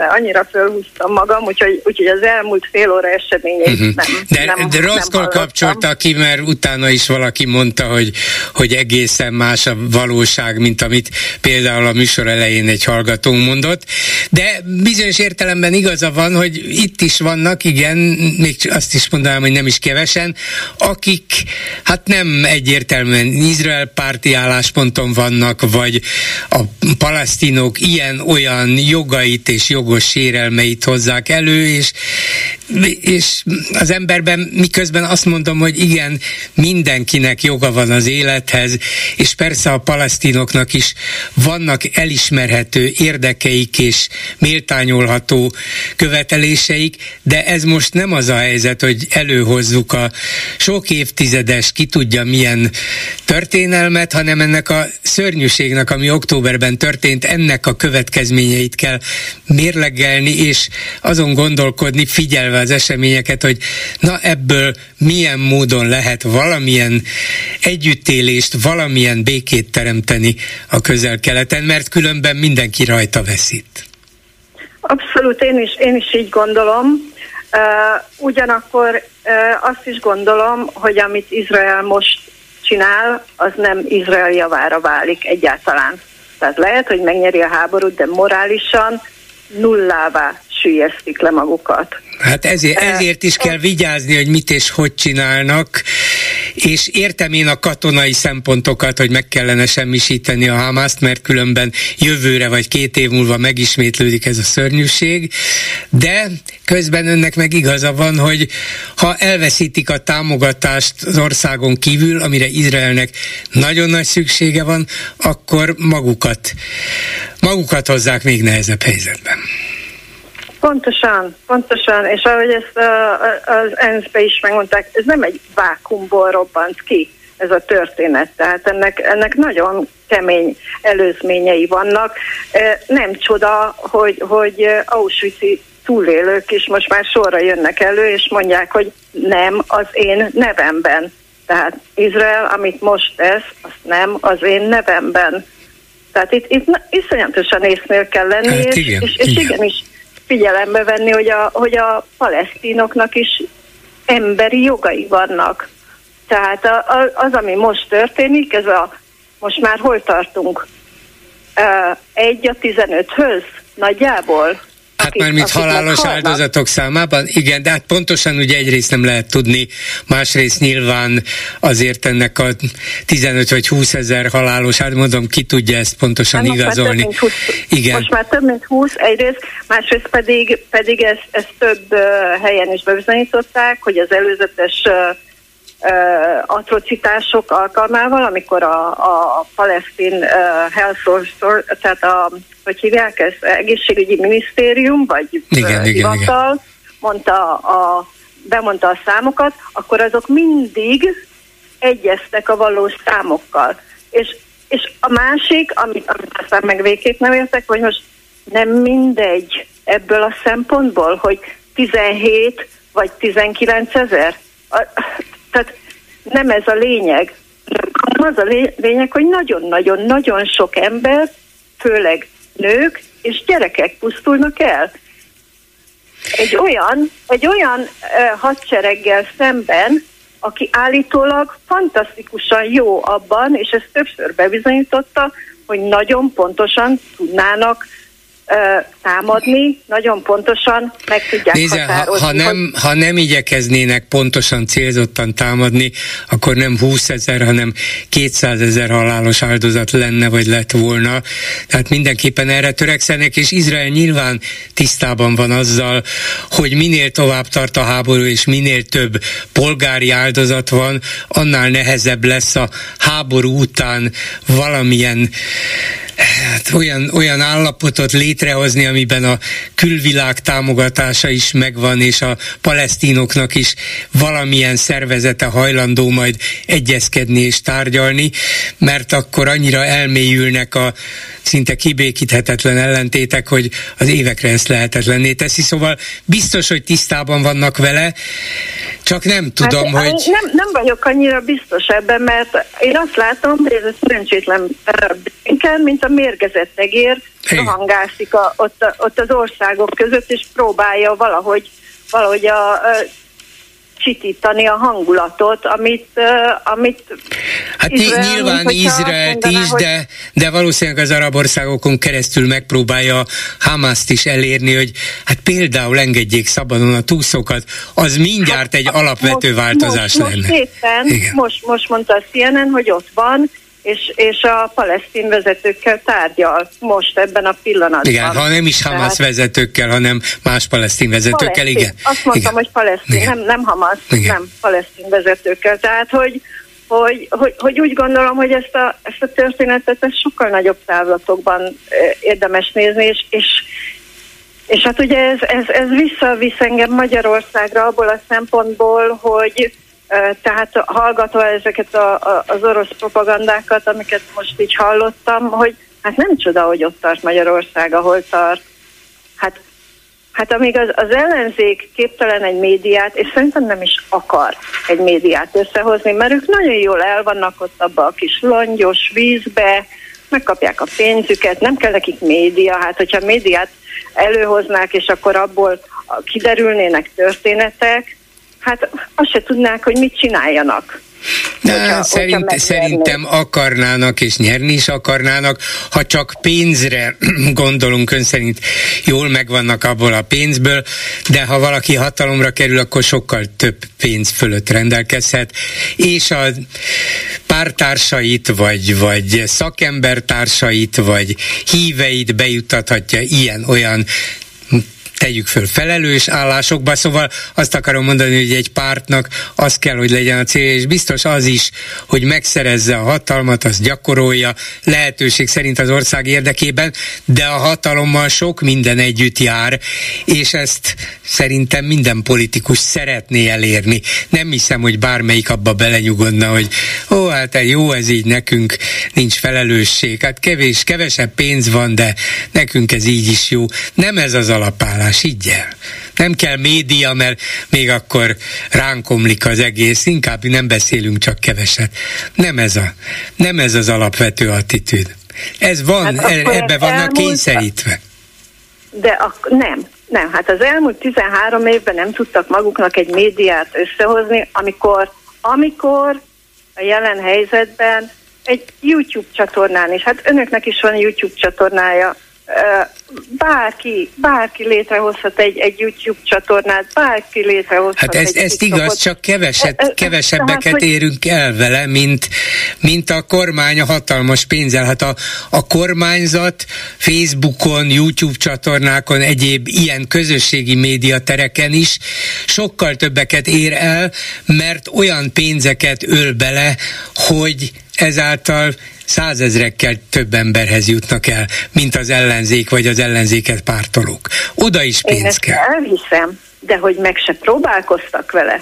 de annyira fölhúztam magam, úgyhogy, úgyhogy az elmúlt fél óra eseményeit uh-huh. nem De, nem, de rosszkor kapcsolta ki, mert utána is valaki mondta, hogy, hogy egészen más a valóság, mint amit például a műsor elején egy hallgatónk mondott. De bizonyos értelemben igaza van, hogy itt is vannak, igen, még azt is mondanám, hogy nem is kevesen, akik hát nem egyértelműen Izrael párti állásponton vannak, vagy a palesztinok ilyen-olyan jogait és jogos sérelmeit hozzák elő, és, és az emberben miközben azt mondom, hogy igen, mindenkinek joga van az élethez, és persze a palesztinoknak is vannak elismerhető érdekeik és méltányolható követeléseik, de ez most nem az a helyzet, hogy előhozzuk a sok évtizedes, ki tudja milyen történelmet, hanem ennek a szörnyűségnek, ami októberben történt, ennek a következményeit kell mérlegelni, és azon gondolkodni, figyelve az eseményeket, hogy na ebből milyen módon lehet valamilyen együttélést, valamilyen békét teremteni a közel-keleten, mert különben mindenki rajta veszít. Abszolút, én is, én is így gondolom. Uh, ugyanakkor uh, azt is gondolom, hogy amit Izrael most csinál, az nem Izrael javára válik egyáltalán. Tehát lehet, hogy megnyeri a háborút, de morálisan nullává sűjesztik le magukat. Hát ezért, ezért is kell vigyázni, hogy mit és hogy csinálnak, és értem én a katonai szempontokat, hogy meg kellene semmisíteni a Hamaszt, mert különben jövőre vagy két év múlva megismétlődik ez a szörnyűség, de közben önnek meg igaza van, hogy ha elveszítik a támogatást az országon kívül, amire Izraelnek nagyon nagy szüksége van, akkor magukat, magukat hozzák még nehezebb helyzetben. Pontosan, pontosan, és ahogy ezt az ENSZ-be is megmondták, ez nem egy vákumból robbant ki ez a történet, tehát ennek, ennek nagyon kemény előzményei vannak. Nem csoda, hogy, hogy Auschwitz túlélők is most már sorra jönnek elő, és mondják, hogy nem az én nevemben. Tehát Izrael, amit most tesz, az nem az én nevemben. Tehát itt, itt iszonyatosan észnél kell lenni, hát igen, és, és, és igen. igenis figyelembe venni, hogy a, hogy a palesztinoknak is emberi jogai vannak. Tehát a, a, az, ami most történik, ez a, most már hol tartunk? Egy a 15-höz nagyjából. Hát már mit halálos halnak. áldozatok számában? Igen, de hát pontosan ugye egyrészt nem lehet tudni, másrészt nyilván azért ennek a 15 vagy 20 ezer halálos, hát mondom, ki tudja ezt pontosan hát igazolni. Most már, 20, Igen. most már több mint 20 egyrészt, másrészt pedig, pedig ezt, ezt több helyen is bebizonyították, hogy az előzetes uh, atrocitások alkalmával, amikor a, a palesztin uh, health source, tehát a, hogy hívják ezt, egészségügyi minisztérium, vagy igen, hivatal, igen, mondta a, bemondta a számokat, akkor azok mindig egyeztek a valós számokkal. És, és a másik, amit, amit aztán meg végképp nem értek, hogy most nem mindegy ebből a szempontból, hogy 17 vagy 19 ezer tehát nem ez a lényeg. Az a lényeg, hogy nagyon-nagyon-nagyon sok ember, főleg nők és gyerekek pusztulnak el. Egy olyan, egy olyan uh, hadsereggel szemben, aki állítólag fantasztikusan jó abban, és ezt többször bebizonyította, hogy nagyon pontosan tudnának támadni, nagyon pontosan meg tudják Nézze, határozni. Ha, ha, nem, ha nem igyekeznének pontosan célzottan támadni, akkor nem 20 ezer, hanem 200 ezer halálos áldozat lenne, vagy lett volna. Tehát mindenképpen erre törekszenek, és Izrael nyilván tisztában van azzal, hogy minél tovább tart a háború, és minél több polgári áldozat van, annál nehezebb lesz a háború után valamilyen hát olyan, olyan állapotot létrehozni, amiben a külvilág támogatása is megvan, és a palesztinoknak is valamilyen szervezete hajlandó majd egyezkedni és tárgyalni, mert akkor annyira elmélyülnek a szinte kibékíthetetlen ellentétek, hogy az évekre ezt lehetetlenné teszi. Szóval biztos, hogy tisztában vannak vele, csak nem tudom, hát, hogy... Nem, nem vagyok annyira biztos ebben, mert én azt látom, hogy ez a szerencsétlen mint a mérgezett egér, rohangászik a, ott, ott az országok között, és próbálja valahogy, valahogy a, a csitítani a hangulatot, amit, uh, amit Hát Izrael, nyilván Izraelt is, hogy... de, de valószínűleg az arab országokon keresztül megpróbálja Hamaszt is elérni, hogy hát például engedjék szabadon a túszokat, az mindjárt egy hát, alapvető most, változás most, lenne. Most éppen, most, most mondta a CNN, hogy ott van, és, és a palesztin vezetőkkel tárgyal most ebben a pillanatban. Igen, ha nem is Hamas Tehát, vezetőkkel, hanem más palesztin vezetőkkel, palesztin. igen. Azt mondtam, igen. hogy palesztin, igen. nem, nem Hamas, igen. nem palesztin vezetőkkel. Tehát, hogy, hogy, hogy, hogy úgy gondolom, hogy ezt a, ezt a történetet ezt sokkal nagyobb távlatokban érdemes nézni, és, és, és hát ugye ez, ez, ez visszavisz engem Magyarországra abból a szempontból, hogy tehát hallgatva ezeket a, a, az orosz propagandákat, amiket most így hallottam, hogy hát nem csoda, hogy ott tart Magyarország, ahol tart. Hát Hát amíg az, az ellenzék képtelen egy médiát, és szerintem nem is akar egy médiát összehozni, mert ők nagyon jól el vannak ott abba a kis langyos vízbe, megkapják a pénzüket, nem kell nekik média, hát hogyha médiát előhoznák, és akkor abból kiderülnének történetek, hát azt se tudnák, hogy mit csináljanak. De hogyha, szerint, hogyha szerintem akarnának, és nyerni is akarnának, ha csak pénzre gondolunk, ön szerint jól megvannak abból a pénzből, de ha valaki hatalomra kerül, akkor sokkal több pénz fölött rendelkezhet, és a pártársait, vagy, vagy szakembertársait, vagy híveit bejutathatja ilyen-olyan tegyük föl felelős állásokba, szóval azt akarom mondani, hogy egy pártnak az kell, hogy legyen a célja, és biztos az is, hogy megszerezze a hatalmat, az gyakorolja lehetőség szerint az ország érdekében, de a hatalommal sok minden együtt jár, és ezt szerintem minden politikus szeretné elérni. Nem hiszem, hogy bármelyik abba belenyugodna, hogy ó, hát jó ez így, nekünk nincs felelősség, hát kevés, kevesebb pénz van, de nekünk ez így is jó. Nem ez az alapállás más, higgyel. Nem kell média, mert még akkor ránkomlik az egész, inkább nem beszélünk csak keveset. Nem ez, a, nem ez az alapvető attitűd. Ez van, hát e- ebbe vannak elmúlt... kényszerítve. De ak- nem, nem, hát az elmúlt 13 évben nem tudtak maguknak egy médiát összehozni, amikor, amikor a jelen helyzetben egy YouTube csatornán is, hát önöknek is van YouTube csatornája, bárki, bárki létrehozhat egy, egy YouTube csatornát, bárki létrehozhat Hát ez, egy ez igaz, csak keveset, kevesebbeket tehát, érünk el vele, mint, mint a kormány a hatalmas pénzzel. Hát a, a kormányzat Facebookon, YouTube csatornákon, egyéb ilyen közösségi médiatereken is sokkal többeket ér el, mert olyan pénzeket öl bele, hogy ezáltal százezrekkel több emberhez jutnak el, mint az ellenzék vagy az ellenzéket pártolók. Oda is pénz Én ezt kell. elhiszem, de hogy meg se próbálkoztak vele.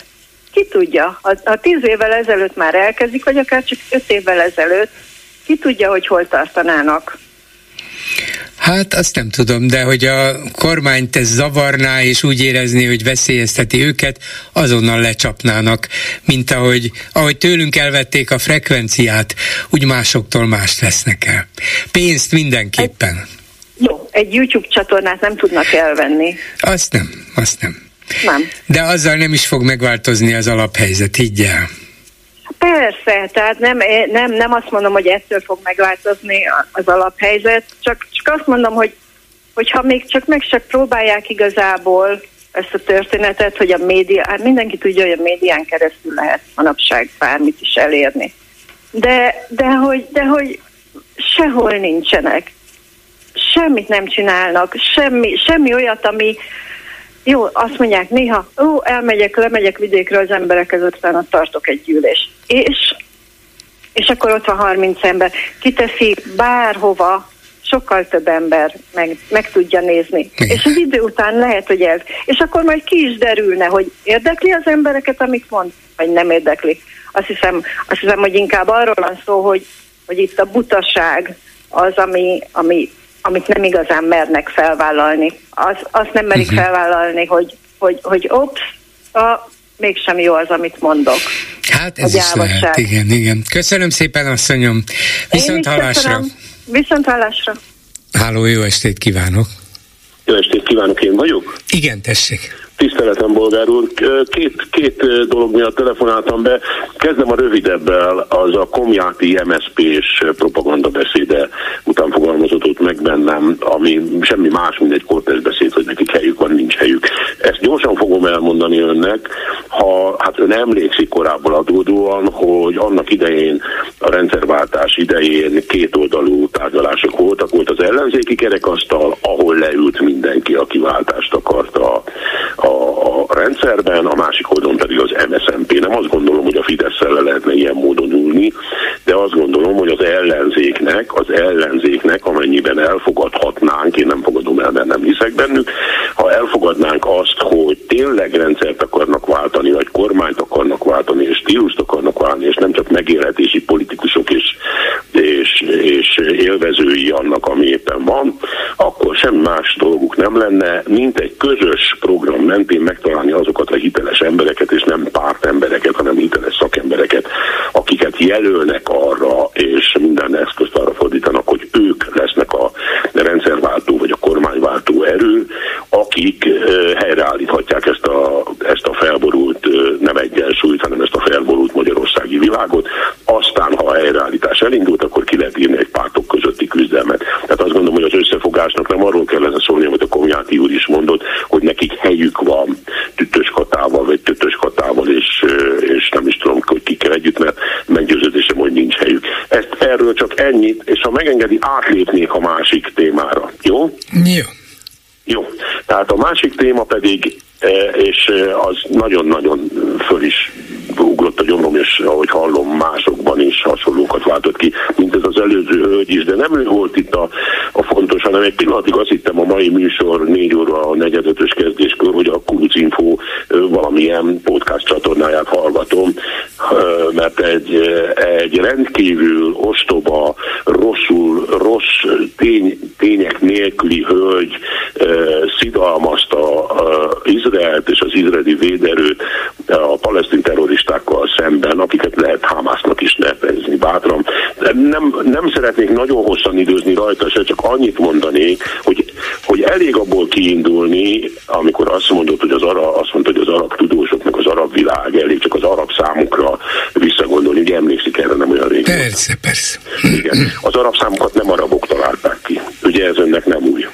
Ki tudja, ha, ha tíz évvel ezelőtt már elkezdik, vagy akár csak öt évvel ezelőtt, ki tudja, hogy hol tartanának. Hát azt nem tudom, de hogy a kormányt ez zavarná, és úgy érezni, hogy veszélyezteti őket, azonnal lecsapnának, mint ahogy, ahogy tőlünk elvették a frekvenciát, úgy másoktól mást vesznek el. Pénzt mindenképpen. Egy, jó, egy YouTube csatornát nem tudnak elvenni. Azt nem, azt nem. Nem. De azzal nem is fog megváltozni az alaphelyzet, higgyel. Persze, tehát nem, nem, nem azt mondom, hogy ettől fog megváltozni az alaphelyzet, csak, csak azt mondom, hogy, hogy ha még csak meg se próbálják igazából ezt a történetet, hogy a média, hát mindenki tudja, hogy a médián keresztül lehet manapság bármit is elérni. De, de, hogy, de hogy sehol nincsenek. Semmit nem csinálnak, semmi, semmi olyat, ami, jó, azt mondják néha, ó, elmegyek, lemegyek vidékre az emberek aztán tartok egy gyűlést. És, és akkor ott van 30 ember. Kiteszi bárhova, sokkal több ember meg, meg tudja nézni. Igen. És az idő után lehet, hogy ez. És akkor majd ki is derülne, hogy érdekli az embereket, amit mond, vagy nem érdekli. Azt hiszem, azt hiszem hogy inkább arról van szó, hogy, hogy itt a butaság az, ami, ami amit nem igazán mernek felvállalni. Az, azt nem merik uh-huh. felvállalni, hogy, hogy, hogy ops, a, mégsem jó az, amit mondok. Hát ez is lehet, igen, igen. Köszönöm szépen, asszonyom. Viszont hallásra. Viszont hallásra. Háló, jó estét kívánok. Jó estét kívánok, én vagyok? Igen, tessék. Tiszteletem, bolgár úr. Két, két dolog miatt telefonáltam be. Kezdem a rövidebbel, az a Komjáti MSZP-s propagandabeszéde után fogalmazott meg bennem, ami semmi más, mint egy kortes beszéd, hogy nekik helyük van, nincs helyük. Ezt gyorsan fogom elmondani önnek, ha hát ön emlékszik korábban adódóan, hogy annak idején, a rendszerváltás idején kétoldalú tárgyalások voltak, volt az ellenzéki kerekasztal, ahol leült mindenki, aki váltást akarta a, rendszerben, a másik oldalon pedig az MSZNP. Nem azt gondolom, hogy a fidesz le lehetne ilyen módon ülni, de azt gondolom, hogy az ellenzéknek, az ellenzéknek, amennyiben elfogadhatnánk, én nem fogadom el, mert nem hiszek bennük, ha elfogadnánk azt, hogy tényleg rendszert akarnak váltani, vagy kormányt akarnak váltani, és stílust akarnak válni, és nem csak megélhetési politikusok és, és, és élvezői annak, ami éppen van, akkor sem más dolguk nem lenne, mint egy közös program mentén megtalálni azokat a hiteles embereket, és nem párt embereket, hanem hiteles szakembereket, akiket jelölnek arra, és minden eszközt arra fordítanak, hogy ők lesznek a rendszerváltó vagy a kormányváltó erő, akik helyreállíthatják ezt a, ezt a felborult nem egyensúlyt, hanem ezt a felborult magyarországi világot. Aztán, ha a helyreállítás elindult, akkor ki lehet írni egy pártok közötti küzdelmet. Tehát azt gondolom, hogy az összefogásnak nem arról kellene szólni, amit a Komjáti úr is mondott, hogy nekik helyük van tütös katával, vagy tötös katával, és, és nem is tudom, hogy kikkel együtt, mert meggyőződésem, hogy nincs helyük. Ezt erről csak ennyit, és ha megengedi, átlépnék a másik témára. Jó? Jó. Jó. Tehát a másik téma pedig, és az nagyon-nagyon föl is ugrott a gyomrom, és ahogy hallom, másokban is hasonlókat váltott ki, mint ez az előző hölgy is, de nem ő volt itt a, a fontos, hanem egy pillanatig azt hittem a mai műsor négy óra a negyedötös kezdéskor, hogy a Info valamilyen podcast csatornáját hallgatom, mert egy, egy rendkívül ostoba, rosszul, rossz tény, tények nélküli hölgy szidalmazta Izraelt és az izraeli véderőt a palesztin terroristákkal szemben, akiket lehet Hamásznak is nevezni bátran. Nem, nem szeretnék nagyon hosszan időzni rajta, se csak annyit mondanék, hogy, hogy elég abból kiindulni, amikor azt mondod, hogy az arab, azt mondta, hogy az arab tudósok, meg az arab világ, elég csak az arab számukra visszagondolni, ugye emlékszik erre nem olyan régen. Persze, persze. Igen. Az arab számokat nem arabok találták ki. Ugye ez önnek nem új.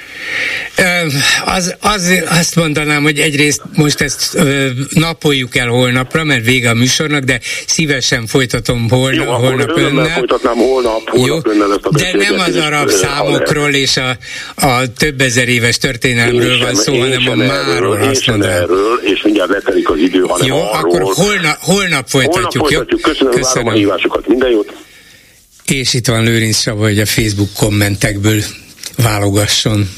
Az, az, azt mondanám, hogy egyrészt most ezt ö, napoljuk el holnapra, mert vége a műsornak, de szívesen folytatom holna, Jó, holnap önnel. folytatnám holnap, holnap Jó, önnel ezt a de nem az arab számokról és a, a több ezer éves történelmről van szó, hanem a máról, azt mondanám. erről, és mindjárt letelik az idő, hanem Jó, arról. akkor holnap, holnap folytatjuk. Holnap folytatjuk. Köszönöm, Köszönöm. várom a hívásokat. Minden jót. És itt van Lőrinc Saba, hogy a Facebook kommentekből válogasson.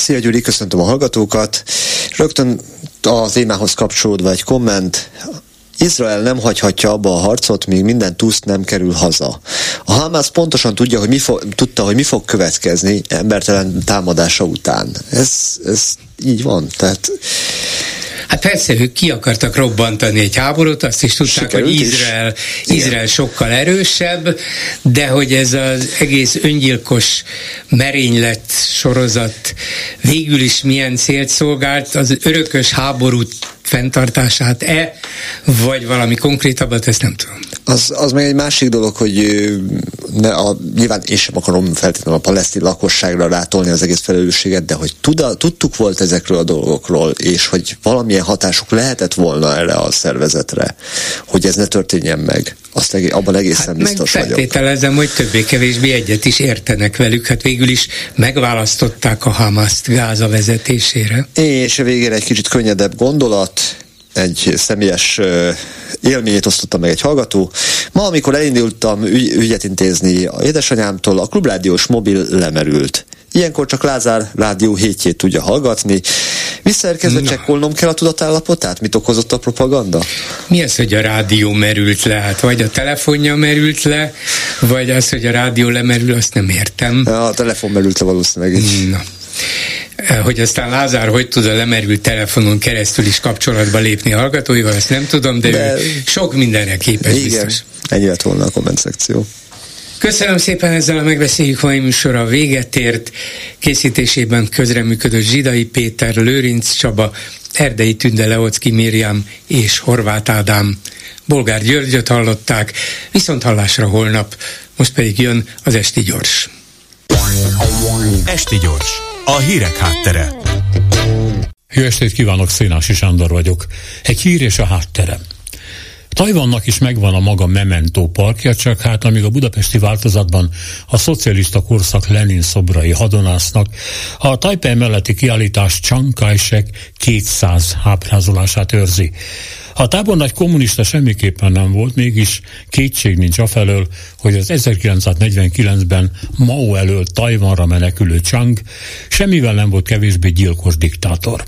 Szia Gyuri, köszöntöm a hallgatókat. Rögtön a témához kapcsolódva egy komment. Izrael nem hagyhatja abba a harcot, míg minden tuszt nem kerül haza. A Hamas pontosan tudja, hogy mi fog, tudta, hogy mi fog következni embertelen támadása után. Ez, ez így van. Tehát Hát persze, ők ki akartak robbantani egy háborút, azt is tudták, Sikerült hogy Izrael, is. Izrael sokkal erősebb, de hogy ez az egész öngyilkos merénylet sorozat végül is milyen célt szolgált, az örökös háborút fenntartását-e, vagy valami konkrétabbat, ezt nem tudom. Az, az meg egy másik dolog, hogy ne a, nyilván én sem akarom feltétlenül a palesztin lakosságra rátolni az egész felelősséget, de hogy tuda, tudtuk volt ezekről a dolgokról, és hogy valamilyen hatásuk lehetett volna erre a szervezetre, hogy ez ne történjen meg. Azt egész, abban egészen hát biztos meg vagyok. feltételezem, hogy többé-kevésbé egyet is értenek velük. Hát végül is megválasztották a Hamaszt Gáza vezetésére. És a végére egy kicsit könnyedebb gondolat, egy személyes élményét osztotta meg egy hallgató. Ma, amikor elindultam ügy, ügyet intézni a édesanyámtól, a klubrádiós mobil lemerült. Ilyenkor csak Lázár rádió hétjét tudja hallgatni. Visszaérkezve csekkolnom kell a tudatállapotát? Mit okozott a propaganda? Mi az, hogy a rádió merült le? Hát vagy a telefonja merült le, vagy az, hogy a rádió lemerül, azt nem értem. A telefon merült le valószínűleg. Na hogy aztán Lázár hogy tud a lemerült telefonon keresztül is kapcsolatba lépni a hallgatóival, ezt nem tudom, de, de ő sok mindenre képes igen, biztos. ennyi lett volna a komment szekció. Köszönöm szépen, ezzel a megbeszéljük mai műsora véget ért. Készítésében közreműködött Zsidai Péter, Lőrinc Csaba, Erdei Tünde Leocki Miriam és Horváth Ádám. Bolgár Györgyöt hallották, viszont hallásra holnap, most pedig jön az Esti Gyors. Esti Gyors, a hírek háttere. Jó estét kívánok, Szénási Sándor vagyok. Egy hír és a hátterem. Tajvannak is megvan a maga Memento parkja, csak hát amíg a budapesti változatban a szocialista korszak Lenin szobrai hadonásznak, a Taipei melletti kiállítás Chiang Kai-shek 200 ábrázolását őrzi. A tábornagy kommunista semmiképpen nem volt, mégis kétség nincs afelől, hogy az 1949-ben Mao elől Tajvanra menekülő Chang semmivel nem volt kevésbé gyilkos diktátor.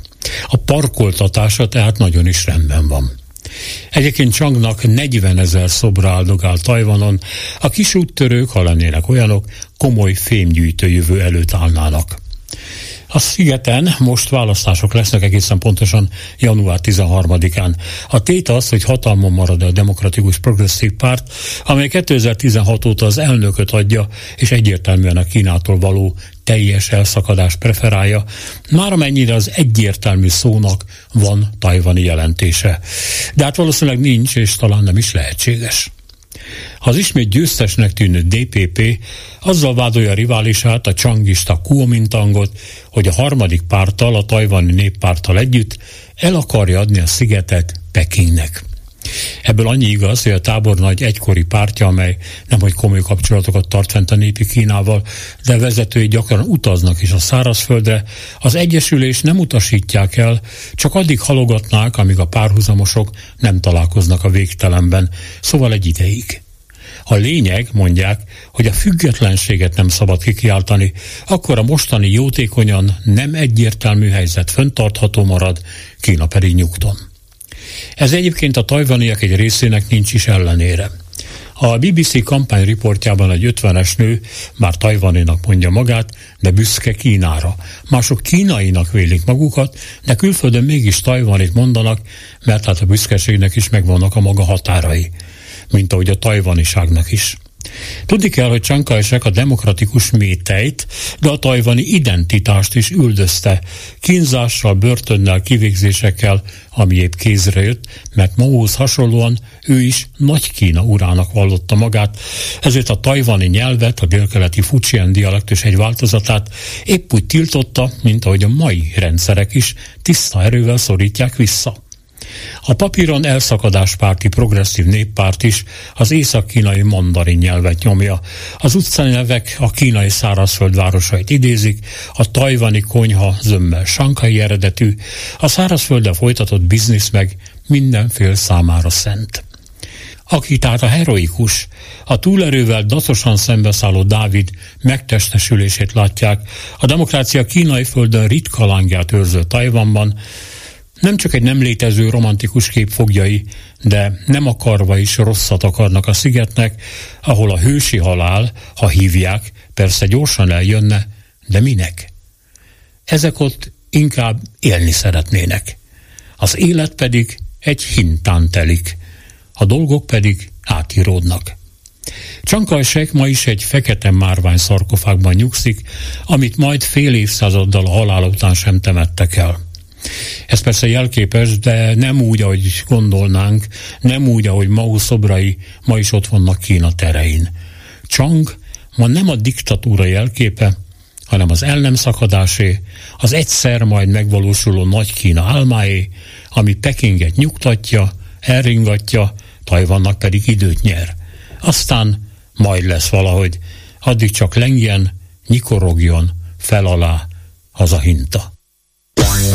A parkoltatása tehát nagyon is rendben van. Egyébként Csangnak 40 ezer szobra áldogál Tajvanon, a kis úttörők, ha lennének olyanok, komoly fémgyűjtő jövő előtt állnának. A szigeten most választások lesznek egészen pontosan január 13-án. A tét az, hogy hatalmon marad a Demokratikus Progresszív Párt, amely 2016 óta az elnököt adja, és egyértelműen a Kínától való teljes elszakadás preferálja, már amennyire az egyértelmű szónak van tajvani jelentése. De hát valószínűleg nincs, és talán nem is lehetséges. Az ismét győztesnek tűnő DPP azzal vádolja riválisát, a csangista Kuomintangot, hogy a harmadik párttal, a tajvani néppárttal együtt el akarja adni a szigetet Pekingnek. Ebből annyi igaz, hogy a tábornagy egykori pártja, amely nem hogy komoly kapcsolatokat tart fent a népi Kínával, de vezetői gyakran utaznak is a szárazföldre, az egyesülés nem utasítják el, csak addig halogatnák, amíg a párhuzamosok nem találkoznak a végtelenben, szóval egy ideig. A lényeg, mondják, hogy a függetlenséget nem szabad kikiáltani, akkor a mostani jótékonyan nem egyértelmű helyzet föntartható marad, Kína pedig nyugton. Ez egyébként a tajvaniak egy részének nincs is ellenére. A BBC kampányriportjában egy 50-es nő már tajvaninak mondja magát, de büszke Kínára. Mások kínainak vélik magukat, de külföldön mégis tajvanit mondanak, mert hát a büszkeségnek is megvannak a maga határai, mint ahogy a tajvaniságnak is. Tudni kell, hogy Chiang a demokratikus métejt, de a tajvani identitást is üldözte, kínzással, börtönnel, kivégzésekkel, ami épp kézre jött, mert Maóhoz hasonlóan ő is Nagy Kína urának vallotta magát, ezért a tajvani nyelvet, a délkeleti Fujian dialektus egy változatát épp úgy tiltotta, mint ahogy a mai rendszerek is tiszta erővel szorítják vissza. A papíron elszakadáspárti progresszív néppárt is az észak-kínai mandarin nyelvet nyomja. Az utcanyelvek a kínai szárazföld városait idézik, a tajvani konyha zömmel sankai eredetű, a szárazfölddel folytatott biznisz meg mindenfél számára szent aki tehát a heroikus, a túlerővel datosan szembeszálló Dávid megtestesülését látják, a demokrácia kínai földön ritka lángját őrző Tajvanban, nem csak egy nem létező romantikus kép fogjai, de nem akarva is rosszat akarnak a szigetnek, ahol a hősi halál, ha hívják, persze gyorsan eljönne, de minek? Ezek ott inkább élni szeretnének. Az élet pedig egy hintán telik, a dolgok pedig átíródnak. Csankajsek ma is egy fekete márvány szarkofágban nyugszik, amit majd fél évszázaddal a halál után sem temettek el. Ez persze jelképes, de nem úgy, ahogy gondolnánk, nem úgy, ahogy Mao szobrai ma is ott vannak Kína terein. Chang ma nem a diktatúra jelképe, hanem az el nem szakadásé, az egyszer majd megvalósuló nagy Kína álmáé, ami Pekinget nyugtatja, elringatja, Tajvannak pedig időt nyer. Aztán majd lesz valahogy, addig csak lengjen, nyikorogjon, fel alá az a hinta.